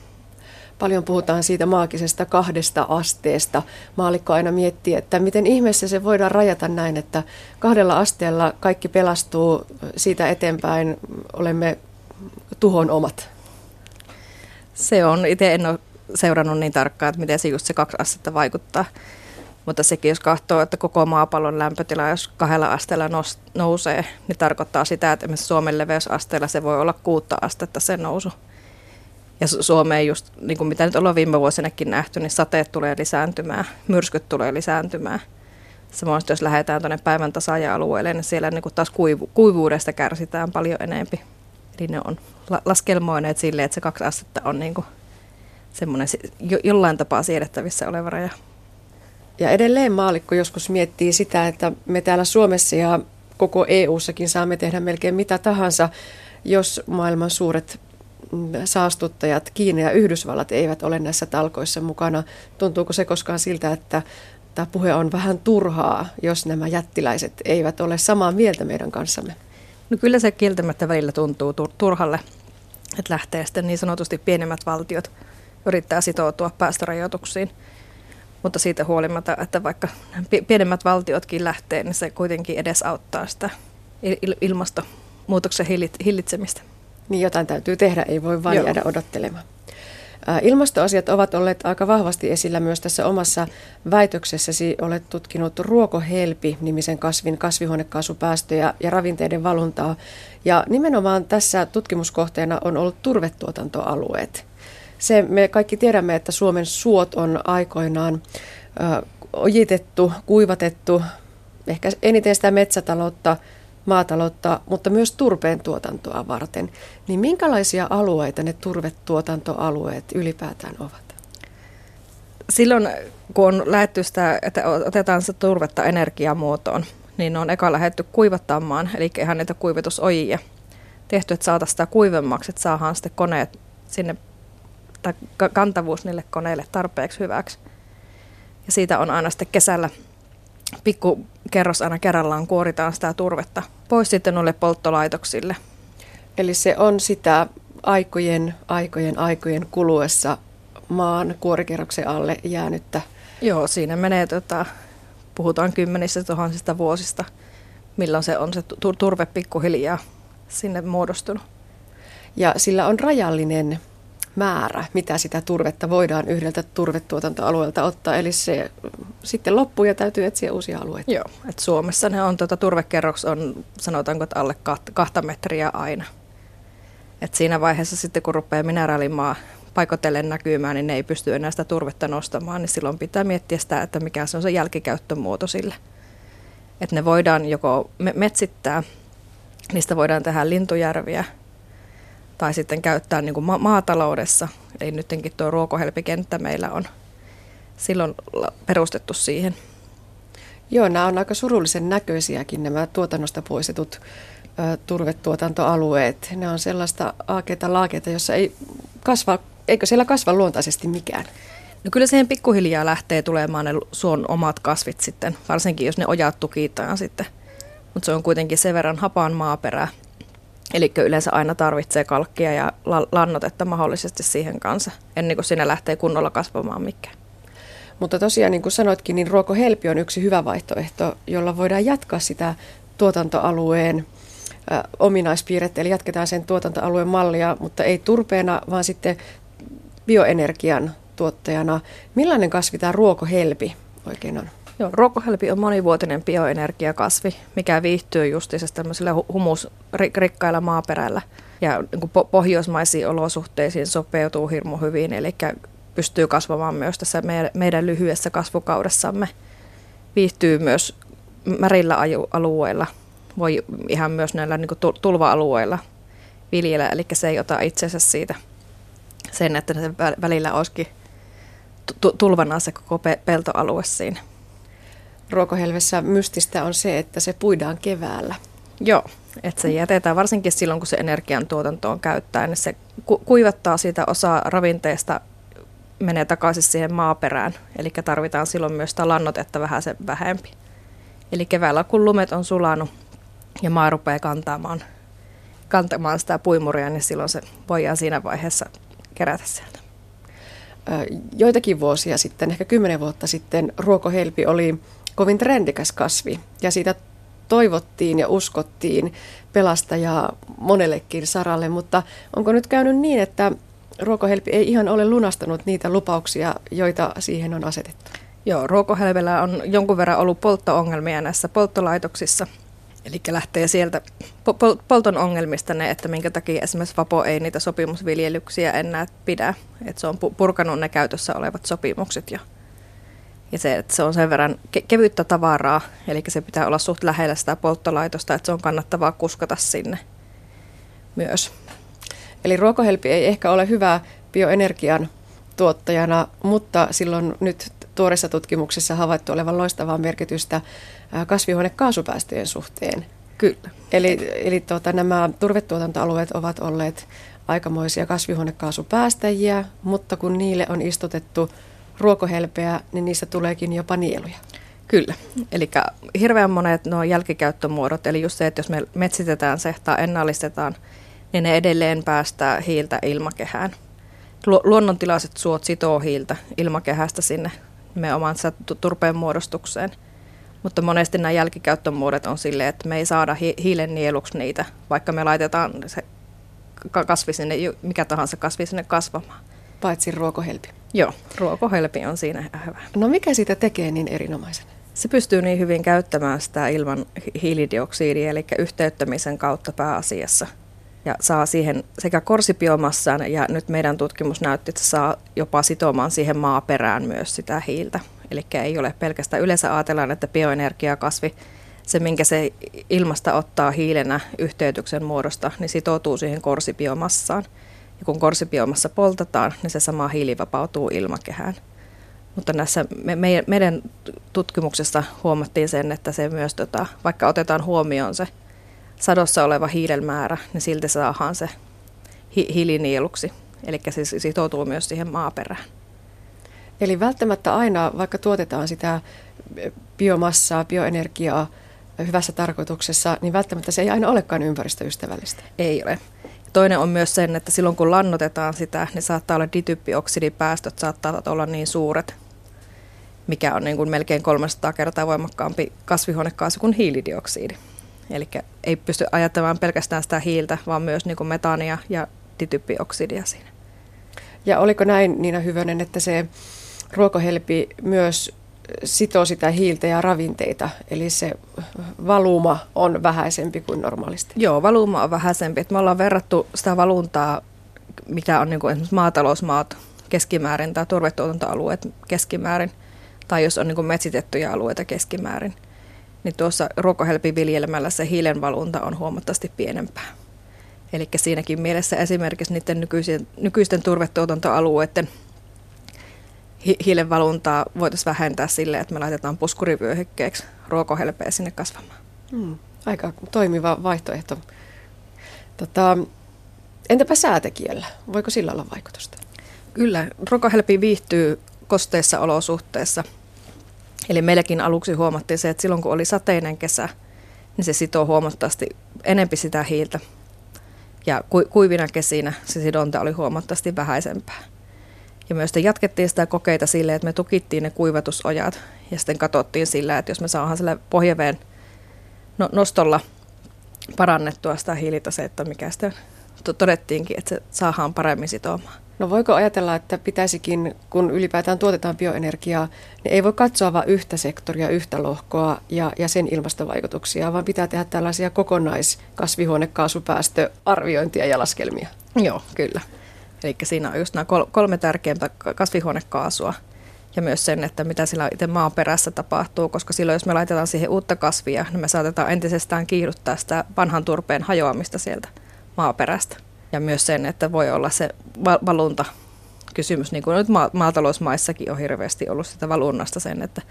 Paljon puhutaan siitä maagisesta kahdesta asteesta. Maalikko aina miettii, että miten ihmeessä se voidaan rajata näin, että kahdella asteella kaikki pelastuu siitä eteenpäin, olemme tuhon omat. Se on, itse en ole seurannut niin tarkkaan, että miten se just se kaksi astetta vaikuttaa. Mutta sekin, jos katsoo, että koko maapallon lämpötila, jos kahdella asteella nous, nousee, niin tarkoittaa sitä, että esimerkiksi Suomen leveysasteella se voi olla kuutta astetta se nousu. Ja Suomeen just, niin kuin mitä nyt ollaan viime vuosinakin nähty, niin sateet tulee lisääntymään, myrskyt tulee lisääntymään. Samoin jos lähdetään tuonne päivän tasaaja-alueelle, niin siellä niin kuin taas kuivu, kuivuudesta kärsitään paljon enempi. Eli ne on laskelmoineet silleen, että se kaksi astetta on niin kuin semmoinen jo, jollain tapaa siedettävissä oleva raja. Ja edelleen maalikko joskus miettii sitä, että me täällä Suomessa ja koko EU-sakin saamme tehdä melkein mitä tahansa, jos maailman suuret mm, saastuttajat, Kiina ja Yhdysvallat eivät ole näissä talkoissa mukana. Tuntuuko se koskaan siltä, että tämä puhe on vähän turhaa, jos nämä jättiläiset eivät ole samaa mieltä meidän kanssamme? No kyllä se kieltämättä välillä tuntuu turhalle. Että lähtee sitten niin sanotusti pienemmät valtiot yrittää sitoutua päästörajoituksiin. Mutta siitä huolimatta, että vaikka pienemmät valtiotkin lähtee, niin se kuitenkin edesauttaa sitä ilmastonmuutoksen hillitsemistä. Niin jotain täytyy tehdä, ei voi vain Joo. jäädä odottelemaan. Ilmastoasiat ovat olleet aika vahvasti esillä myös tässä omassa väitöksessäsi. Olet tutkinut ruokohelpi-nimisen kasvin kasvihuonekaasupäästöjä ja ravinteiden valuntaa. Ja nimenomaan tässä tutkimuskohteena on ollut turvetuotantoalueet. Se me kaikki tiedämme, että Suomen suot on aikoinaan ojitettu, kuivatettu, ehkä eniten sitä metsätaloutta – maataloutta, mutta myös turpeen tuotantoa varten. Niin minkälaisia alueita ne turvetuotantoalueet ylipäätään ovat? Silloin kun on lähetty sitä, että otetaan se turvetta energiamuotoon, niin on eka lähetty kuivattamaan, eli ihan niitä kuivatusojia tehty, että saataisiin sitä kuivemmaksi, että saadaan sitten koneet sinne, tai kantavuus niille koneille tarpeeksi hyväksi. Ja siitä on aina sitten kesällä pikku kerros aina kerrallaan kuoritaan sitä turvetta pois sitten noille polttolaitoksille. Eli se on sitä aikojen, aikojen, aikojen kuluessa maan kuorikerroksen alle jäänyttä. Joo, siinä menee, tota, puhutaan kymmenistä tuhansista vuosista, milloin se on se turve pikkuhiljaa sinne muodostunut. Ja sillä on rajallinen määrä, mitä sitä turvetta voidaan yhdeltä turvetuotantoalueelta ottaa. Eli se sitten loppuu ja täytyy etsiä uusia alueita. Joo, että Suomessa ne on, tuota, turvekerroks on sanotaanko, että alle kahta metriä aina. Et siinä vaiheessa sitten kun rupeaa mineraalimaa paikotellen näkymään, niin ne ei pysty enää sitä turvetta nostamaan, niin silloin pitää miettiä sitä, että mikä se on se jälkikäyttömuoto sille. Että ne voidaan joko metsittää, niistä voidaan tehdä lintujärviä – tai sitten käyttää niin kuin ma- maataloudessa. Eli nytkin tuo ruokohelpikenttä meillä on silloin perustettu siihen. Joo, nämä on aika surullisen näköisiäkin nämä tuotannosta poistetut ö, turvetuotantoalueet. Ne on sellaista aakeita laakeita, jossa ei kasva, eikö siellä kasva luontaisesti mikään? No kyllä siihen pikkuhiljaa lähtee tulemaan ne suon omat kasvit sitten, varsinkin jos ne ojat tukitaan sitten. Mutta se on kuitenkin sen verran hapan maaperää, Eli yleensä aina tarvitsee kalkkia ja lannotetta mahdollisesti siihen kanssa, ennen kuin sinne lähtee kunnolla kasvamaan mikään. Mutta tosiaan, niin kuin sanoitkin, niin ruokohelpi on yksi hyvä vaihtoehto, jolla voidaan jatkaa sitä tuotantoalueen äh, ominaispiirrettä, eli jatketaan sen tuotantoalueen mallia, mutta ei turpeena, vaan sitten bioenergian tuottajana. Millainen kasvi tämä ruokohelpi oikein on? Joo, ruokohelpi on monivuotinen bioenergiakasvi, mikä viihtyy justiinsa tämmöisellä humusrikkailla maaperällä. Ja niin kuin pohjoismaisiin olosuhteisiin sopeutuu hirmu hyvin, eli pystyy kasvamaan myös tässä meidän lyhyessä kasvukaudessamme. Viihtyy myös märillä alueilla, voi ihan myös näillä niin tulva-alueilla viljellä, eli se ei ota itsensä siitä sen, että se välillä olisikin tulvana se koko peltoalue siinä ruokohelvessä mystistä on se, että se puidaan keväällä. Joo, että se jätetään varsinkin silloin, kun se energiantuotantoon käyttää, niin se ku- kuivattaa siitä osaa ravinteesta, menee takaisin siihen maaperään. Eli tarvitaan silloin myös sitä lannotetta vähän se vähempi. Eli keväällä, kun lumet on sulanut ja maa rupeaa kantamaan, kantamaan sitä puimuria, niin silloin se voidaan siinä vaiheessa kerätä sieltä. Joitakin vuosia sitten, ehkä kymmenen vuotta sitten, ruokohelpi oli kovin trendikäs kasvi ja siitä toivottiin ja uskottiin pelastajaa monellekin saralle, mutta onko nyt käynyt niin, että ruokohelpi ei ihan ole lunastanut niitä lupauksia, joita siihen on asetettu? Joo, ruokohelvellä on jonkun verran ollut polttoongelmia näissä polttolaitoksissa. Eli lähtee sieltä pol- polton ongelmista ne, että minkä takia esimerkiksi Vapo ei niitä sopimusviljelyksiä enää pidä. Että se on purkanut ne käytössä olevat sopimukset jo. Ja se, että se on sen verran ke- kevyttä tavaraa, eli se pitää olla suht lähellä sitä polttolaitosta, että se on kannattavaa kuskata sinne myös. Eli ruokohelpi ei ehkä ole hyvä bioenergian tuottajana, mutta silloin nyt tuoreessa tutkimuksessa havaittu olevan loistavaa merkitystä kasvihuonekaasupäästöjen suhteen. Kyllä. Eli, eli tuota, nämä turvetuotantoalueet ovat olleet aikamoisia kasvihuonekaasupäästäjiä, mutta kun niille on istutettu ruokohelpeä, niin niistä tuleekin jopa nieluja. Kyllä. Eli hirveän monet nuo jälkikäyttömuodot, eli just se, että jos me metsitetään se tai ennallistetaan niin ne edelleen päästää hiiltä ilmakehään. Luonnontilaiset suot sitoo hiiltä ilmakehästä sinne nimenomaan turpeen muodostukseen. Mutta monesti nämä jälkikäyttömuodot on silleen, että me ei saada hiilen nieluksi niitä, vaikka me laitetaan se kasvi sinne, mikä tahansa kasvi sinne kasvamaan. Paitsi ruokohelpi. Joo, ruokohelpi on siinä hyvä. No mikä siitä tekee niin erinomaisen? Se pystyy niin hyvin käyttämään sitä ilman hiilidioksidia, eli yhteyttämisen kautta pääasiassa. Ja saa siihen sekä korsibiomassan ja nyt meidän tutkimus näytti, että saa jopa sitomaan siihen maaperään myös sitä hiiltä. Eli ei ole pelkästään, yleensä ajatellaan, että bioenergiakasvi, se minkä se ilmasta ottaa hiilenä yhteytyksen muodosta, niin sitoutuu siihen korsibiomassaan. Ja kun korsibiomassa poltetaan, niin se sama hiili vapautuu ilmakehään. Mutta näissä me, meidän, meidän tutkimuksessa huomattiin sen, että se myös, tota, vaikka otetaan huomioon se sadossa oleva hiilen määrä, niin silti saadaan se hi, hiilinieluksi. Eli se sitoutuu myös siihen maaperään. Eli välttämättä aina, vaikka tuotetaan sitä biomassaa, bioenergiaa hyvässä tarkoituksessa, niin välttämättä se ei aina olekaan ympäristöystävällistä. Ei ole. Toinen on myös sen, että silloin kun lannotetaan sitä, niin saattaa olla dityppioksidipäästöt saattavat olla niin suuret, mikä on niin kuin melkein 300 kertaa voimakkaampi kasvihuonekaasu kuin hiilidioksidi. Eli ei pysty ajattelemaan pelkästään sitä hiiltä, vaan myös niin kuin metaania ja dityppioksidia siinä. Ja oliko näin, Niina Hyvönen, että se ruokohelpi myös sitoo sitä hiiltä ja ravinteita, eli se valuma on vähäisempi kuin normaalisti. Joo, valuma on vähäisempi. Me ollaan verrattu sitä valuntaa, mikä on niin kuin esimerkiksi maatalousmaat keskimäärin tai turvetuotantoalueet keskimäärin, tai jos on niin kuin metsitettyjä alueita keskimäärin, niin tuossa ruokohelpiviljelmällä se hiilen valunta on huomattavasti pienempää. Eli siinäkin mielessä esimerkiksi niiden nykyisten, nykyisten turvetuotantoalueiden hi- hiilenvaluntaa voitaisiin vähentää sille, että me laitetaan puskurivyöhykkeeksi ruokohelpeä sinne kasvamaan. Hmm, aika toimiva vaihtoehto. Tota, entäpä säätekijällä? Voiko sillä olla vaikutusta? Kyllä, ruokohelpi viihtyy kosteissa olosuhteissa. Eli meilläkin aluksi huomattiin se, että silloin kun oli sateinen kesä, niin se sitoo huomattavasti enempi sitä hiiltä. Ja kuivina kesinä se sidonta oli huomattavasti vähäisempää. Ja myös jatkettiin sitä kokeita silleen, että me tukittiin ne kuivatusojat ja sitten katsottiin sillä, että jos me saadaan sille pohjaveen no, nostolla parannettua sitä hiilitasetta, mikä sitten todettiinkin, että se saadaan paremmin sitomaan. No voiko ajatella, että pitäisikin, kun ylipäätään tuotetaan bioenergiaa, niin ei voi katsoa vain yhtä sektoria, yhtä lohkoa ja, ja sen ilmastovaikutuksia, vaan pitää tehdä tällaisia kokonaiskasvihuonekaasupäästöarviointia ja laskelmia? Joo, kyllä. Eli siinä on just nämä kolme tärkeintä kasvihuonekaasua ja myös sen, että mitä sillä itse maaperässä tapahtuu, koska silloin jos me laitetaan siihen uutta kasvia, niin me saatetaan entisestään kiihdyttää sitä vanhan turpeen hajoamista sieltä maaperästä. Ja myös sen, että voi olla se valunta kysymys, niin kuin nyt maatalousmaissakin on hirveästi ollut sitä valunnasta sen, että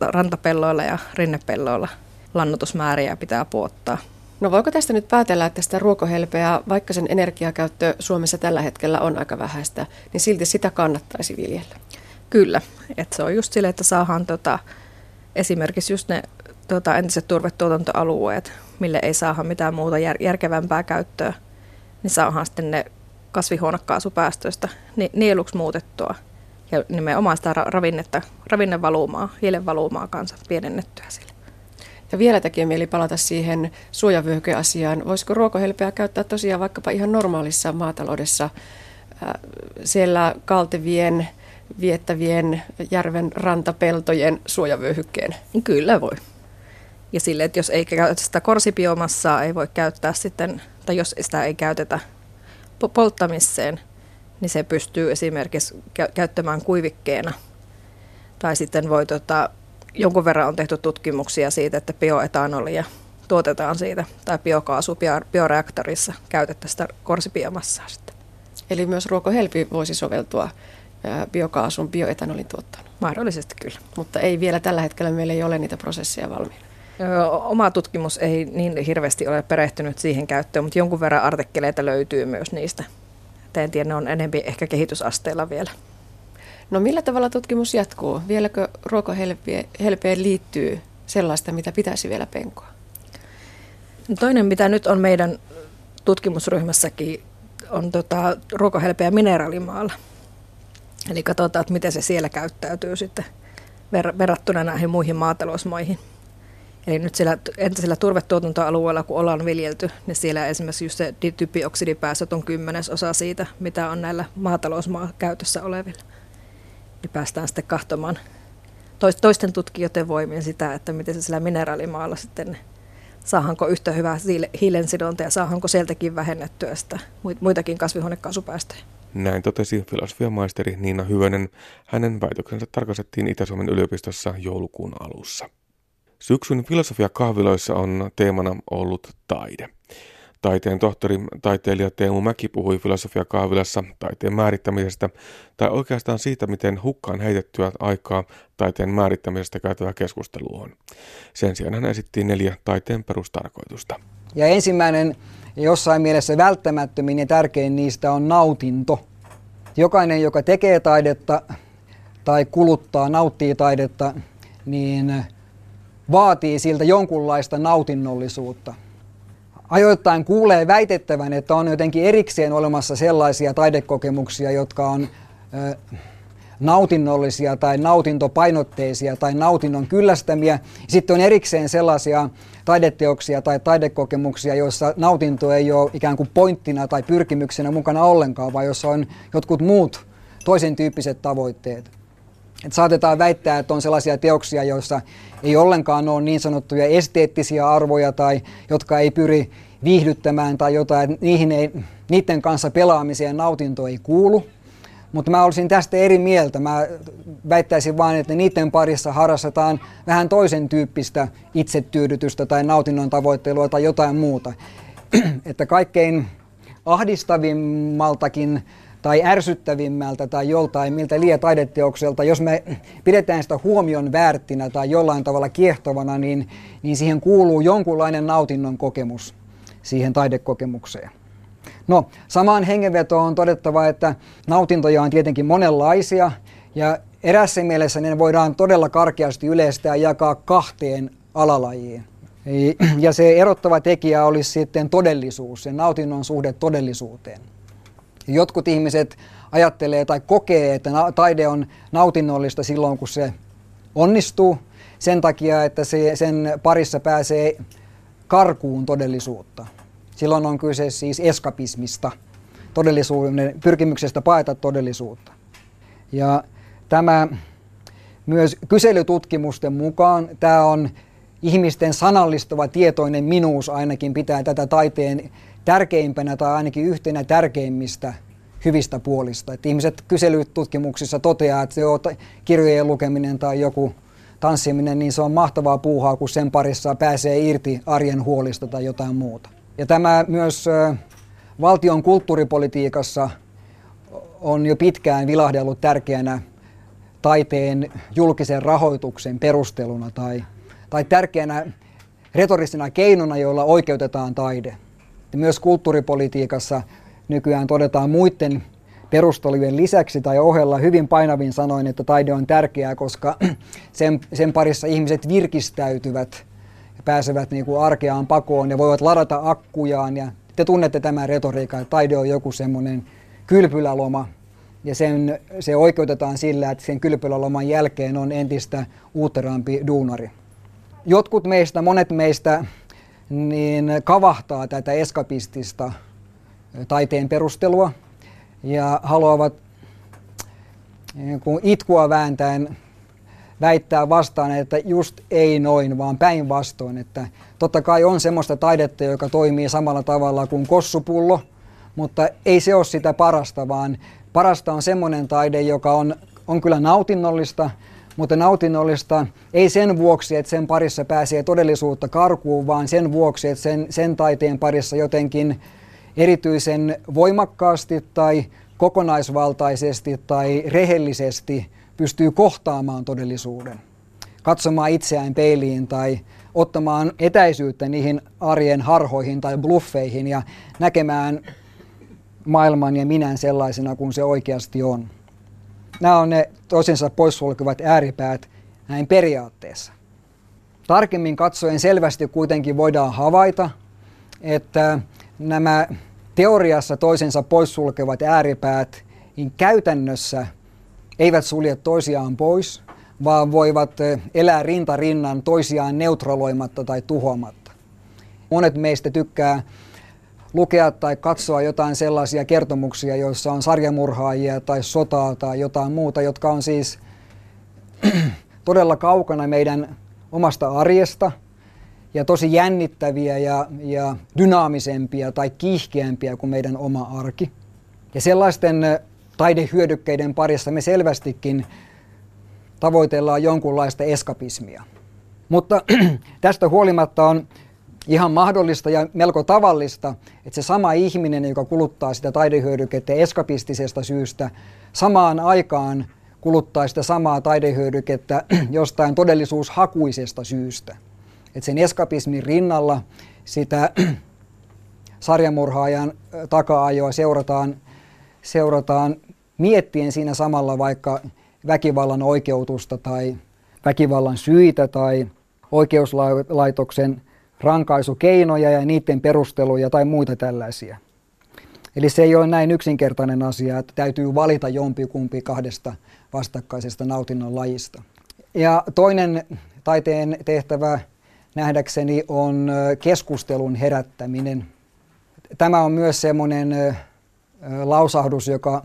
rantapelloilla ja rinnepelloilla lannotusmääriä pitää puottaa. No voiko tästä nyt päätellä, että sitä ruokohelpeä, vaikka sen energiakäyttö Suomessa tällä hetkellä on aika vähäistä, niin silti sitä kannattaisi viljellä? Kyllä, että se on just sille, että saadaan tota, esimerkiksi just ne tota, entiset turvetuotantoalueet, mille ei saada mitään muuta jär, järkevämpää käyttöä, niin saadaan sitten ne kasvihuonekaasupäästöistä nieluksi muutettua ja nimenomaan sitä ravinnetta, ravinnevalumaa, hiilenvalumaa kanssa pienennettyä sille. Ja vielä tekee mieli palata siihen suojavyöhykeasiaan. Voisiko ruokohelpeä käyttää tosiaan vaikkapa ihan normaalissa maataloudessa siellä kaltevien, viettävien järven rantapeltojen suojavyöhykkeen? Kyllä voi. Ja sille, että jos ei käytä sitä korsibiomassaa, ei voi käyttää sitten, tai jos sitä ei käytetä polttamiseen, niin se pystyy esimerkiksi käyttämään kuivikkeena. Tai sitten voi tota, jonkun verran on tehty tutkimuksia siitä, että bioetanolia tuotetaan siitä, tai biokaasu bioreaktorissa käytettäisiin sitä korsibiomassaa sitten. Eli myös ruokohelpi voisi soveltua biokaasun, bioetanolin tuottoon? Mahdollisesti kyllä. Mutta ei vielä tällä hetkellä meillä ei ole niitä prosesseja valmiina. Oma tutkimus ei niin hirveästi ole perehtynyt siihen käyttöön, mutta jonkun verran artikkeleita löytyy myös niistä. En tiedä, ne on enemmän ehkä kehitysasteella vielä. No millä tavalla tutkimus jatkuu? Vieläkö ruokohelpeen liittyy sellaista, mitä pitäisi vielä penkoa? No toinen, mitä nyt on meidän tutkimusryhmässäkin on tota, ruokohelpeä mineraalimaalla. Eli katsotaan, että miten se siellä käyttäytyy sitten ver- verrattuna näihin muihin maatalousmaihin. Eli nyt siellä entisellä turvetuotantoalueella, kun ollaan viljelty, niin siellä esimerkiksi just se ditypioksidipäästöt on kymmenesosa siitä, mitä on näillä maatalousmaa käytössä olevilla. Niin päästään sitten kahtomaan toisten tutkijoiden voimien sitä, että miten se sillä mineraalimaalla sitten saadaanko yhtä hyvää hiilensidonta ja saadaanko sieltäkin vähennettyä sitä muitakin kasvihuonekaasupäästöjä. Näin totesi filosofian maisteri Niina Hyvönen. Hänen väitöksensä tarkastettiin Itä-Suomen yliopistossa joulukuun alussa. Syksyn filosofiakahviloissa on teemana ollut taide. Taiteen tohtori, taiteilija Teemu Mäki puhui filosofiakahvilassa taiteen määrittämisestä tai oikeastaan siitä, miten hukkaan heitettyä aikaa taiteen määrittämisestä käytävä keskustelu on. Sen sijaan hän esitti neljä taiteen perustarkoitusta. Ja ensimmäinen jossain mielessä välttämättömin ja tärkein niistä on nautinto. Jokainen, joka tekee taidetta tai kuluttaa, nauttii taidetta, niin vaatii siltä jonkunlaista nautinnollisuutta. Ajoittain kuulee väitettävän, että on jotenkin erikseen olemassa sellaisia taidekokemuksia, jotka on ö, nautinnollisia tai nautintopainotteisia tai nautinnon kyllästämiä. Sitten on erikseen sellaisia taideteoksia tai taidekokemuksia, joissa nautinto ei ole ikään kuin pointtina tai pyrkimyksenä mukana ollenkaan, vaan jossa on jotkut muut toisen tyyppiset tavoitteet. Et saatetaan väittää, että on sellaisia teoksia, joissa ei ollenkaan ole niin sanottuja esteettisiä arvoja tai jotka ei pyri viihdyttämään tai jotain, niihin ei, niiden kanssa pelaamiseen nautinto ei kuulu. Mutta mä olisin tästä eri mieltä. Mä väittäisin vain, että niiden parissa harrastetaan vähän toisen tyyppistä itsetyydytystä tai nautinnon tavoittelua tai jotain muuta. että kaikkein ahdistavimmaltakin tai ärsyttävimmältä tai joltain miltä liian taideteokselta, jos me pidetään sitä huomion väärtinä tai jollain tavalla kiehtovana, niin, niin siihen kuuluu jonkunlainen nautinnon kokemus siihen taidekokemukseen. No, samaan hengenvetoon on todettava, että nautintoja on tietenkin monenlaisia ja erässä mielessä ne voidaan todella karkeasti yleistää ja jakaa kahteen alalajiin. Ja se erottava tekijä olisi sitten todellisuus, se nautinnon suhde todellisuuteen. Jotkut ihmiset ajattelee tai kokee, että taide on nautinnollista silloin, kun se onnistuu sen takia, että se, sen parissa pääsee karkuun todellisuutta. Silloin on kyse siis eskapismista, todellisuuden, pyrkimyksestä paeta todellisuutta. Ja tämä myös kyselytutkimusten mukaan tämä on ihmisten sanallistava tietoinen minuus ainakin pitää tätä taiteen tärkeimpänä tai ainakin yhtenä tärkeimmistä hyvistä puolista. Että ihmiset kyselytutkimuksissa toteaa, että joo, kirjojen lukeminen tai joku tanssiminen, niin se on mahtavaa puuhaa, kun sen parissa pääsee irti arjen huolista tai jotain muuta. Ja tämä myös valtion kulttuuripolitiikassa on jo pitkään vilahdellut tärkeänä taiteen julkisen rahoituksen perusteluna tai, tai tärkeänä retorisena keinona, jolla oikeutetaan taide. Myös kulttuuripolitiikassa nykyään todetaan muiden perustelujen lisäksi tai ohella hyvin painavin sanoin, että taide on tärkeää, koska sen, sen parissa ihmiset virkistäytyvät ja pääsevät niin kuin arkeaan pakoon ja voivat ladata akkujaan. Ja te tunnette tämän retoriikan, että taide on joku semmoinen kylpyläloma, ja sen, se oikeutetaan sillä, että sen kylpyläloman jälkeen on entistä uutterampi duunari. Jotkut meistä, monet meistä niin kavahtaa tätä eskapistista taiteen perustelua ja haluavat niin kuin itkua vääntäen väittää vastaan, että just ei noin, vaan päinvastoin. Että totta kai on semmoista taidetta, joka toimii samalla tavalla kuin kossupullo, mutta ei se ole sitä parasta, vaan parasta on semmoinen taide, joka on, on kyllä nautinnollista, mutta nautinnollista ei sen vuoksi, että sen parissa pääsee todellisuutta karkuun, vaan sen vuoksi, että sen, sen taiteen parissa jotenkin erityisen voimakkaasti tai kokonaisvaltaisesti tai rehellisesti pystyy kohtaamaan todellisuuden, katsomaan itseään peiliin tai ottamaan etäisyyttä niihin arjen harhoihin tai bluffeihin ja näkemään maailman ja minän sellaisena kuin se oikeasti on. Nämä on ne toisensa poissulkevat ääripäät näin periaatteessa. Tarkemmin katsoen selvästi kuitenkin voidaan havaita, että nämä teoriassa toisensa poissulkevat ääripäät, niin käytännössä eivät sulje toisiaan pois, vaan voivat elää rinta rinnan toisiaan neutraloimatta tai tuhoamatta. Monet meistä tykkää lukea tai katsoa jotain sellaisia kertomuksia, joissa on sarjamurhaajia tai sotaa tai jotain muuta, jotka on siis todella kaukana meidän omasta arjesta ja tosi jännittäviä ja, ja dynaamisempia tai kiihkeämpiä kuin meidän oma arki. Ja sellaisten taidehyödykkeiden parissa me selvästikin tavoitellaan jonkunlaista eskapismia. Mutta tästä huolimatta on ihan mahdollista ja melko tavallista, että se sama ihminen, joka kuluttaa sitä taidehyödykettä eskapistisesta syystä, samaan aikaan kuluttaa sitä samaa taidehyödykettä jostain todellisuushakuisesta syystä. Että sen eskapismin rinnalla sitä sarjamurhaajan taka-ajoa seurataan, seurataan miettien siinä samalla vaikka väkivallan oikeutusta tai väkivallan syitä tai oikeuslaitoksen rankaisukeinoja ja niiden perusteluja tai muita tällaisia. Eli se ei ole näin yksinkertainen asia, että täytyy valita jompikumpi kahdesta vastakkaisesta nautinnon lajista. Ja toinen taiteen tehtävä nähdäkseni on keskustelun herättäminen. Tämä on myös semmoinen lausahdus, joka,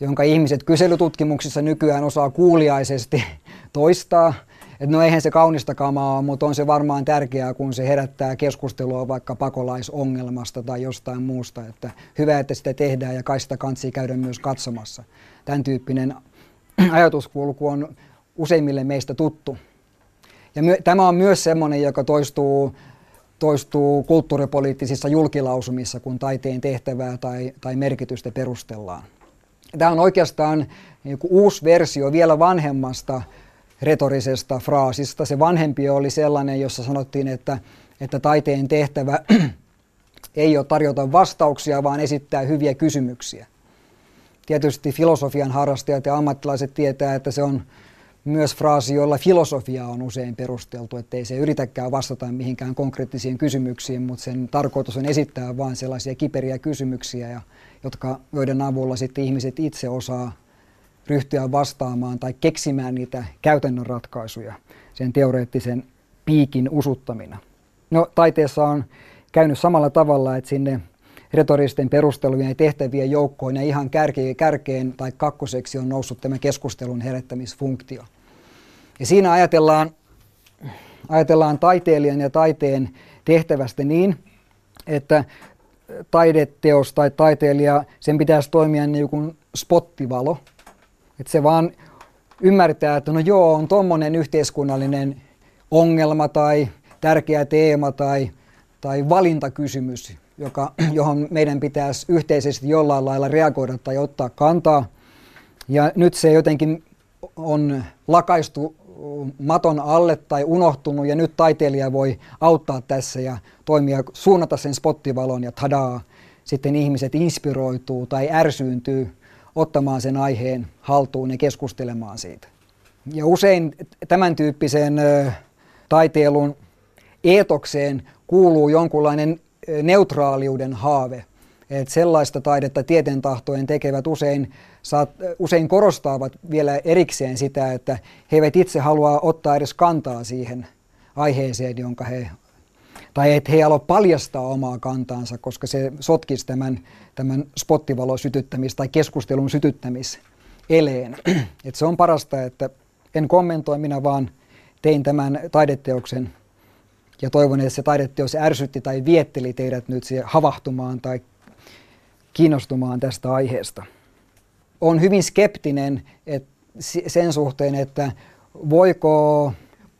jonka ihmiset kyselytutkimuksissa nykyään osaa kuuliaisesti toistaa – että no eihän se kaunista kamaa mutta on se varmaan tärkeää, kun se herättää keskustelua vaikka pakolaisongelmasta tai jostain muusta. Että hyvä, että sitä tehdään ja kai sitä kansi käydä myös katsomassa. Tämän tyyppinen ajatuskulku on useimmille meistä tuttu. Ja my- tämä on myös sellainen, joka toistuu, toistuu kulttuuripoliittisissa julkilausumissa, kun taiteen tehtävää tai, tai merkitystä perustellaan. Tämä on oikeastaan niin uusi versio vielä vanhemmasta retorisesta fraasista. Se vanhempi oli sellainen, jossa sanottiin, että, että taiteen tehtävä ei ole tarjota vastauksia, vaan esittää hyviä kysymyksiä. Tietysti filosofian harrastajat ja ammattilaiset tietää, että se on myös fraasi, jolla filosofia on usein perusteltu, ettei se yritäkään vastata mihinkään konkreettisiin kysymyksiin, mutta sen tarkoitus on esittää vain sellaisia kiperiä kysymyksiä, jotka, joiden avulla sitten ihmiset itse osaa ryhtyä vastaamaan tai keksimään niitä käytännön ratkaisuja sen teoreettisen piikin usuttamina. No taiteessa on käynyt samalla tavalla, että sinne retoristen perustelujen ja tehtävien joukkoon ja ihan kärkeen, kärkeen tai kakkoseksi on noussut tämä keskustelun herättämisfunktio. Ja siinä ajatellaan, ajatellaan taiteilijan ja taiteen tehtävästä niin, että taideteos tai taiteilija, sen pitäisi toimia niin kuin spottivalo – että se vaan ymmärtää, että no joo, on tuommoinen yhteiskunnallinen ongelma tai tärkeä teema tai, tai valintakysymys, joka, johon meidän pitäisi yhteisesti jollain lailla reagoida tai ottaa kantaa. Ja nyt se jotenkin on lakaistu maton alle tai unohtunut ja nyt taiteilija voi auttaa tässä ja toimia, suunnata sen spottivalon ja tadaa, sitten ihmiset inspiroituu tai ärsyyntyy ottamaan sen aiheen haltuun ja keskustelemaan siitä. Ja usein tämän tyyppiseen taiteilun eetokseen kuuluu jonkunlainen neutraaliuden haave. että sellaista taidetta tieteen tahtojen tekevät usein, saat, usein korostavat vielä erikseen sitä, että he eivät itse halua ottaa edes kantaa siihen aiheeseen, jonka he tai että he ei paljastaa omaa kantaansa, koska se sotkisi tämän, tämän spottivalon sytyttämis- tai keskustelun sytyttämiseleen. että se on parasta, että en kommentoi, minä vaan tein tämän taideteoksen ja toivon, että se taideteos ärsytti tai vietteli teidät nyt siihen havahtumaan tai kiinnostumaan tästä aiheesta. Olen hyvin skeptinen että sen suhteen, että voiko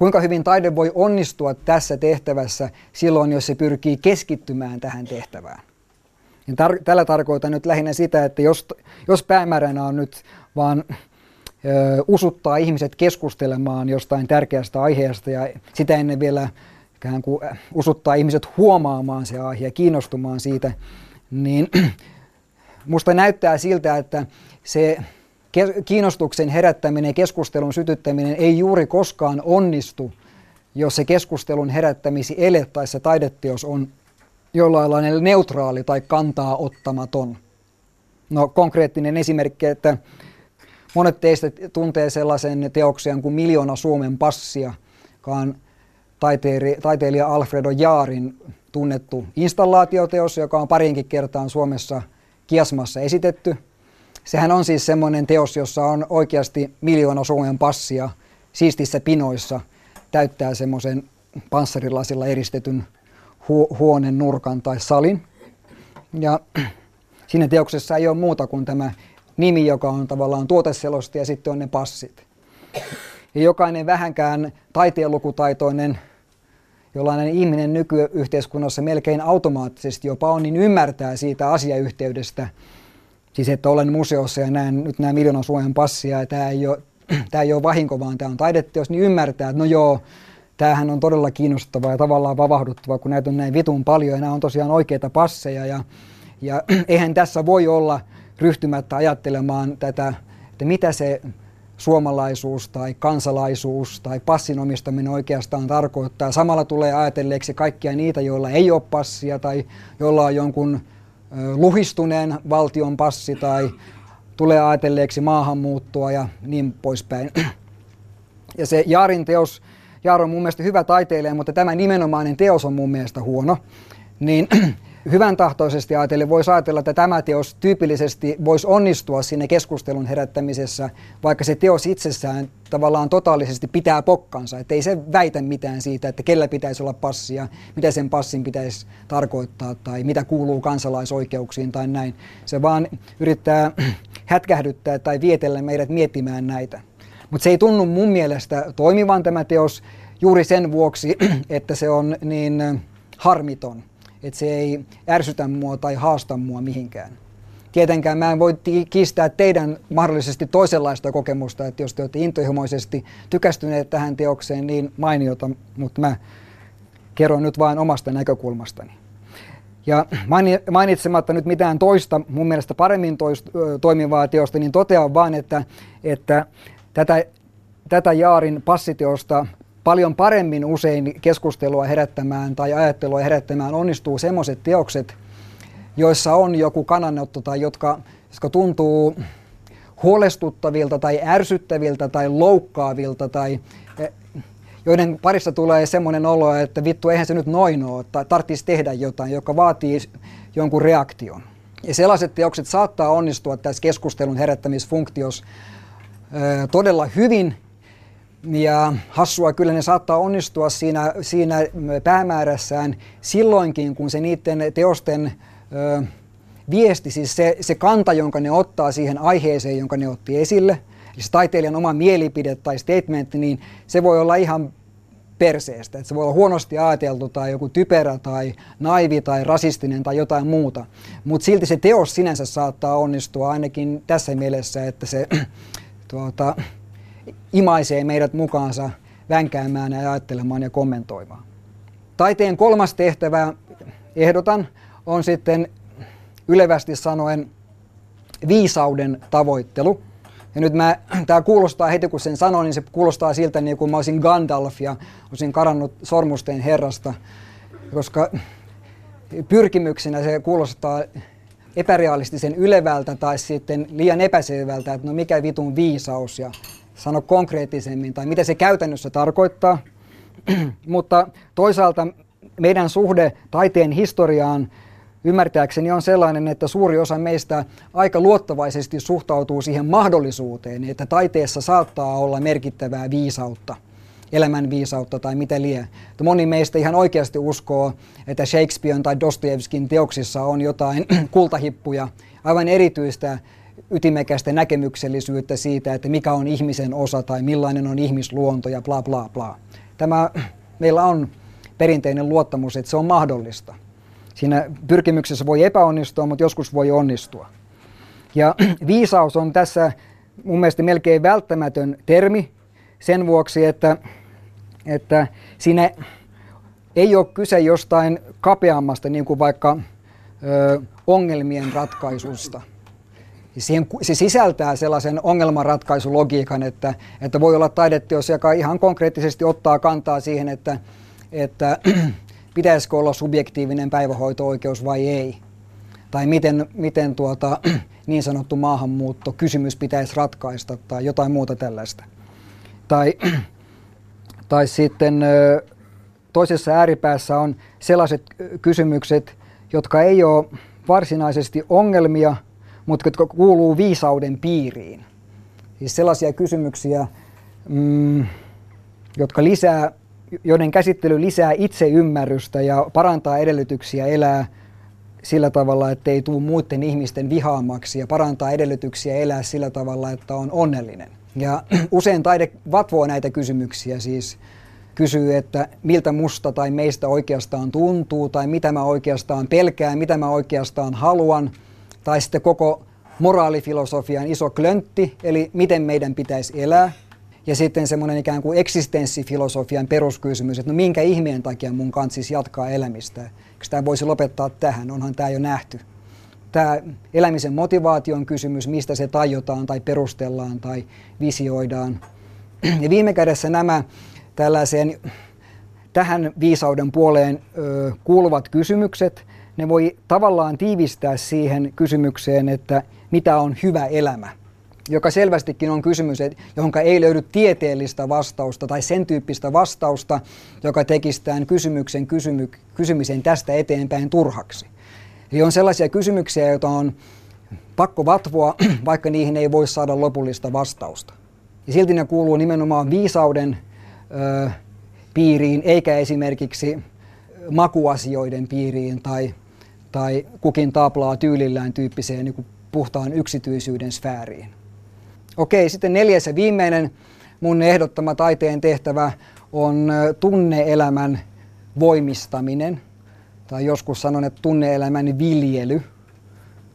Kuinka hyvin taide voi onnistua tässä tehtävässä silloin, jos se pyrkii keskittymään tähän tehtävään? Ja tar- tällä tarkoitan nyt lähinnä sitä, että jos, jos päämääränä on nyt vaan ö, usuttaa ihmiset keskustelemaan jostain tärkeästä aiheesta ja sitä ennen vielä ikään kuin usuttaa ihmiset huomaamaan se aihe ja kiinnostumaan siitä, niin musta näyttää siltä, että se kiinnostuksen herättäminen keskustelun sytyttäminen ei juuri koskaan onnistu, jos se keskustelun herättämisi ele tai se taideteos on jollain neutraali tai kantaa ottamaton. No konkreettinen esimerkki, että monet teistä tuntee sellaisen teoksen kuin Miljoona Suomen passia, joka on taiteilija Alfredo Jaarin tunnettu installaatioteos, joka on parinkin kertaan Suomessa Kiasmassa esitetty. Sehän on siis semmoinen teos, jossa on oikeasti miljoona Suomen passia siistissä pinoissa, täyttää semmoisen panssarilasilla eristetyn hu- huoneen nurkan tai salin. Ja siinä teoksessa ei ole muuta kuin tämä nimi, joka on tavallaan tuoteselosti ja sitten on ne passit. Ja jokainen vähänkään taiteenlukutaitoinen jollainen ihminen nykyyhteiskunnassa melkein automaattisesti jopa on, niin ymmärtää siitä asiayhteydestä. Siis että olen museossa ja näen nyt nämä miljoonan Suomen passia ja tämä ei ole, tämä ei ole vahinko, vaan tämä on taideteos, niin ymmärtää, että no joo, tämähän on todella kiinnostavaa ja tavallaan vavahduttavaa, kun näitä on näin vitun paljon ja nämä on tosiaan oikeita passeja. Ja, ja eihän tässä voi olla ryhtymättä ajattelemaan tätä, että mitä se suomalaisuus tai kansalaisuus tai passin omistaminen oikeastaan tarkoittaa. Samalla tulee ajatelleeksi kaikkia niitä, joilla ei ole passia tai joilla on jonkun luhistuneen valtion passi tai tulee ajatelleeksi maahanmuuttoa ja niin poispäin. Ja se Jaarin teos, Jaar on mun mielestä hyvä taiteilija, mutta tämä nimenomainen teos on mun mielestä huono. Niin hyvän tahtoisesti ajatellen voisi ajatella, että tämä teos tyypillisesti voisi onnistua sinne keskustelun herättämisessä, vaikka se teos itsessään tavallaan totaalisesti pitää pokkansa, että ei se väitä mitään siitä, että kellä pitäisi olla passia, mitä sen passin pitäisi tarkoittaa tai mitä kuuluu kansalaisoikeuksiin tai näin. Se vaan yrittää hätkähdyttää tai vietellä meidät miettimään näitä. Mutta se ei tunnu mun mielestä toimivan tämä teos juuri sen vuoksi, että se on niin harmiton että se ei ärsytä mua tai haasta mua mihinkään. Tietenkään mä en voi kiistää teidän mahdollisesti toisenlaista kokemusta, että jos te olette intohimoisesti tykästyneet tähän teokseen, niin mainiota, mutta mä kerron nyt vain omasta näkökulmastani. Ja mainitsematta nyt mitään toista, mun mielestä paremmin toist, toimivaa teosta, niin totean vain, että, että tätä, tätä Jaarin passiteosta paljon paremmin usein keskustelua herättämään tai ajattelua herättämään onnistuu semmoiset teokset, joissa on joku kannanotto tai jotka, jotka tuntuu huolestuttavilta tai ärsyttäviltä tai loukkaavilta tai eh, joiden parissa tulee semmoinen olo, että vittu eihän se nyt noin ole, tai tarvitsisi tehdä jotain, joka vaatii jonkun reaktion. Ja sellaiset teokset saattaa onnistua tässä keskustelun herättämisfunktiossa eh, todella hyvin, ja hassua kyllä ne saattaa onnistua siinä, siinä päämäärässään silloinkin, kun se niiden teosten ö, viesti, siis se, se kanta, jonka ne ottaa siihen aiheeseen, jonka ne otti esille, eli se taiteilijan oma mielipide tai statement, niin se voi olla ihan perseestä. Että se voi olla huonosti ajateltu tai joku typerä tai naivi tai rasistinen tai jotain muuta. Mutta silti se teos sinänsä saattaa onnistua ainakin tässä mielessä, että se tuota, imaisee meidät mukaansa vänkäämään ja ajattelemaan ja kommentoimaan. Taiteen kolmas tehtävä, ehdotan, on sitten ylevästi sanoen viisauden tavoittelu. Ja nyt mä, tää kuulostaa heti kun sen sanon, niin se kuulostaa siltä niin kuin mä olisin Gandalf ja olisin karannut sormusten herrasta, koska pyrkimyksenä se kuulostaa epärealistisen ylevältä tai sitten liian epäselvältä, että no mikä vitun viisaus ja sano konkreettisemmin tai mitä se käytännössä tarkoittaa. Mutta toisaalta meidän suhde taiteen historiaan ymmärtääkseni on sellainen, että suuri osa meistä aika luottavaisesti suhtautuu siihen mahdollisuuteen, että taiteessa saattaa olla merkittävää viisautta, elämän viisautta tai mitä lie. Moni meistä ihan oikeasti uskoo, että Shakespearen tai Dostoevskin teoksissa on jotain kultahippuja, aivan erityistä ytimekästä näkemyksellisyyttä siitä, että mikä on ihmisen osa tai millainen on ihmisluonto ja bla bla bla. Tämä, meillä on perinteinen luottamus, että se on mahdollista. Siinä pyrkimyksessä voi epäonnistua, mutta joskus voi onnistua. Ja viisaus on tässä mun mielestä melkein välttämätön termi sen vuoksi, että, että siinä ei ole kyse jostain kapeammasta, niin kuin vaikka ö, ongelmien ratkaisusta – Siihen, se sisältää sellaisen ongelmanratkaisulogiikan, että, että voi olla taideteos, joka ihan konkreettisesti ottaa kantaa siihen, että, että pitäisikö olla subjektiivinen päivähoito-oikeus vai ei. Tai miten, miten tuota, niin sanottu maahanmuutto kysymys pitäisi ratkaista tai jotain muuta tällaista. Tai, tai sitten toisessa ääripäässä on sellaiset kysymykset, jotka ei ole varsinaisesti ongelmia, mutta jotka kuuluu viisauden piiriin. Siis sellaisia kysymyksiä, mm, jotka lisää, joiden käsittely lisää itseymmärrystä ja parantaa edellytyksiä elää sillä tavalla, että ei tule muiden ihmisten vihaamaksi ja parantaa edellytyksiä elää sillä tavalla, että on onnellinen. Ja usein taide vatvoo näitä kysymyksiä siis kysyy, että miltä musta tai meistä oikeastaan tuntuu, tai mitä mä oikeastaan pelkään, mitä mä oikeastaan haluan, tai sitten koko moraalifilosofian iso klöntti, eli miten meidän pitäisi elää. Ja sitten semmoinen ikään kuin eksistenssifilosofian peruskysymys, että no minkä ihmeen takia mun kanssa jatkaa elämistä. Eikö tämä voisi lopettaa tähän? Onhan tämä jo nähty. Tämä elämisen motivaation kysymys, mistä se tajutaan tai perustellaan tai visioidaan. Ja viime kädessä nämä tällaiseen tähän viisauden puoleen ö, kuuluvat kysymykset, ne voi tavallaan tiivistää siihen kysymykseen, että mitä on hyvä elämä, joka selvästikin on kysymys, johon ei löydy tieteellistä vastausta tai sen tyyppistä vastausta, joka tekisi tämän kysymyksen kysymy, kysymisen tästä eteenpäin turhaksi. Eli on sellaisia kysymyksiä, joita on pakko vatvoa, vaikka niihin ei voi saada lopullista vastausta. Ja silti ne kuuluu nimenomaan viisauden ö, piiriin, eikä esimerkiksi makuasioiden piiriin tai, tai kukin taplaa tyylillään tyyppiseen niin puhtaan yksityisyyden sfääriin. Okei, sitten neljäs ja viimeinen mun ehdottama taiteen tehtävä on tunneelämän voimistaminen. Tai joskus sanon, että tunneelämän viljely,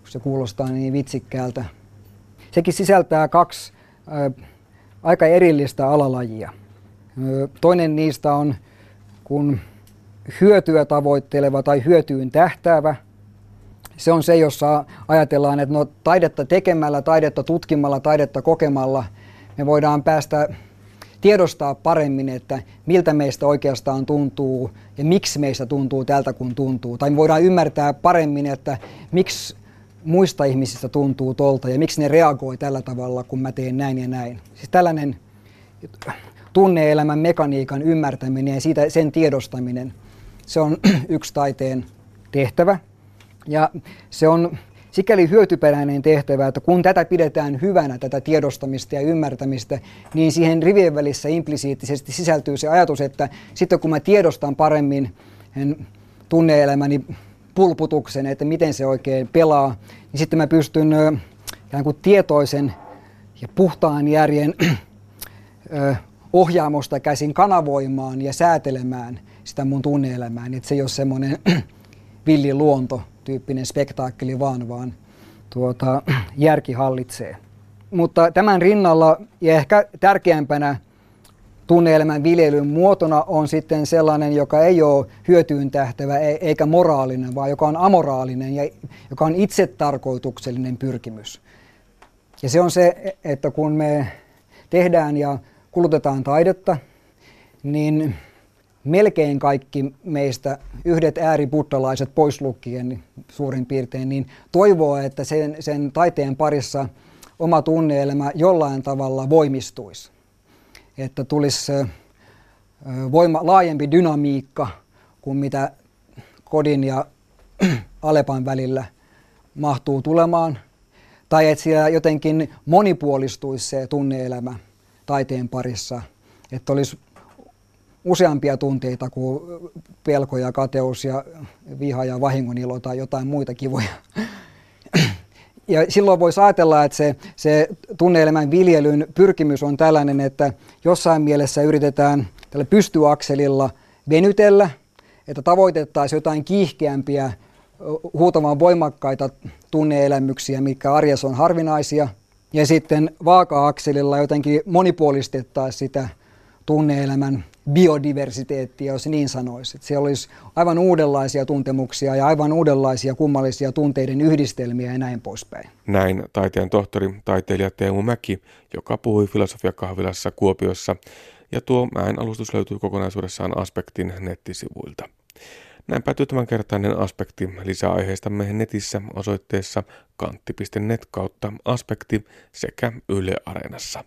se kuulostaa niin vitsikkäältä. Sekin sisältää kaksi ö, aika erillistä alalajia. Toinen niistä on kun hyötyä tavoitteleva tai hyötyyn tähtäävä. Se on se, jossa ajatellaan, että no, taidetta tekemällä, taidetta tutkimalla, taidetta kokemalla me voidaan päästä tiedostaa paremmin, että miltä meistä oikeastaan tuntuu ja miksi meistä tuntuu tältä kun tuntuu. Tai me voidaan ymmärtää paremmin, että miksi muista ihmisistä tuntuu tolta ja miksi ne reagoi tällä tavalla, kun mä teen näin ja näin. Siis tällainen tunneelämän mekaniikan ymmärtäminen ja siitä, sen tiedostaminen, se on yksi taiteen tehtävä. Ja se on sikäli hyötyperäinen tehtävä, että kun tätä pidetään hyvänä, tätä tiedostamista ja ymmärtämistä, niin siihen rivien välissä implisiittisesti sisältyy se ajatus, että sitten kun mä tiedostan paremmin tunneelämäni pulputuksen, että miten se oikein pelaa, niin sitten mä pystyn ikään kuin tietoisen ja puhtaan järjen ohjaamosta käsin kanavoimaan ja säätelemään sitä mun tunneelämää, niin että se ei ole semmoinen villi luonto tyyppinen spektaakkeli vaan, vaan tuota, järki hallitsee. Mutta tämän rinnalla ja ehkä tärkeämpänä tunneelämän viljelyn muotona on sitten sellainen, joka ei ole hyötyyn tähtävä e- eikä moraalinen, vaan joka on amoraalinen ja joka on itsetarkoituksellinen pyrkimys. Ja se on se, että kun me tehdään ja kulutetaan taidetta, niin melkein kaikki meistä, yhdet ääribuddalaiset pois lukien suurin piirtein, niin toivoo, että sen, sen taiteen parissa oma tunneelämä jollain tavalla voimistuisi. Että tulisi voima, laajempi dynamiikka kuin mitä kodin ja Alepan välillä mahtuu tulemaan. Tai että siellä jotenkin monipuolistuisi se tunneelämä taiteen parissa, että olisi useampia tunteita kuin pelko ja kateus ja viha ja vahingonilo tai jotain muita kivoja. Ja silloin voisi ajatella, että se, se tunneelämän viljelyn pyrkimys on tällainen, että jossain mielessä yritetään tällä pystyakselilla venytellä, että tavoitettaisiin jotain kiihkeämpiä, huutavan voimakkaita tunneelämyksiä, mitkä arjessa on harvinaisia – ja sitten vaaka-akselilla jotenkin monipuolistettaisiin sitä tunneelämän biodiversiteettiä, jos niin sanoisi. Että siellä olisi aivan uudenlaisia tuntemuksia ja aivan uudenlaisia kummallisia tunteiden yhdistelmiä ja näin poispäin. Näin taiteen tohtori, taiteilija Teemu Mäki, joka puhui filosofiakahvilassa Kuopiossa. Ja tuo ään alustus löytyy kokonaisuudessaan Aspektin nettisivuilta. Näin päätyy tämänkertainen aspekti. Lisää aiheistamme netissä osoitteessa kantti.net kautta aspekti sekä Yle Areenassa.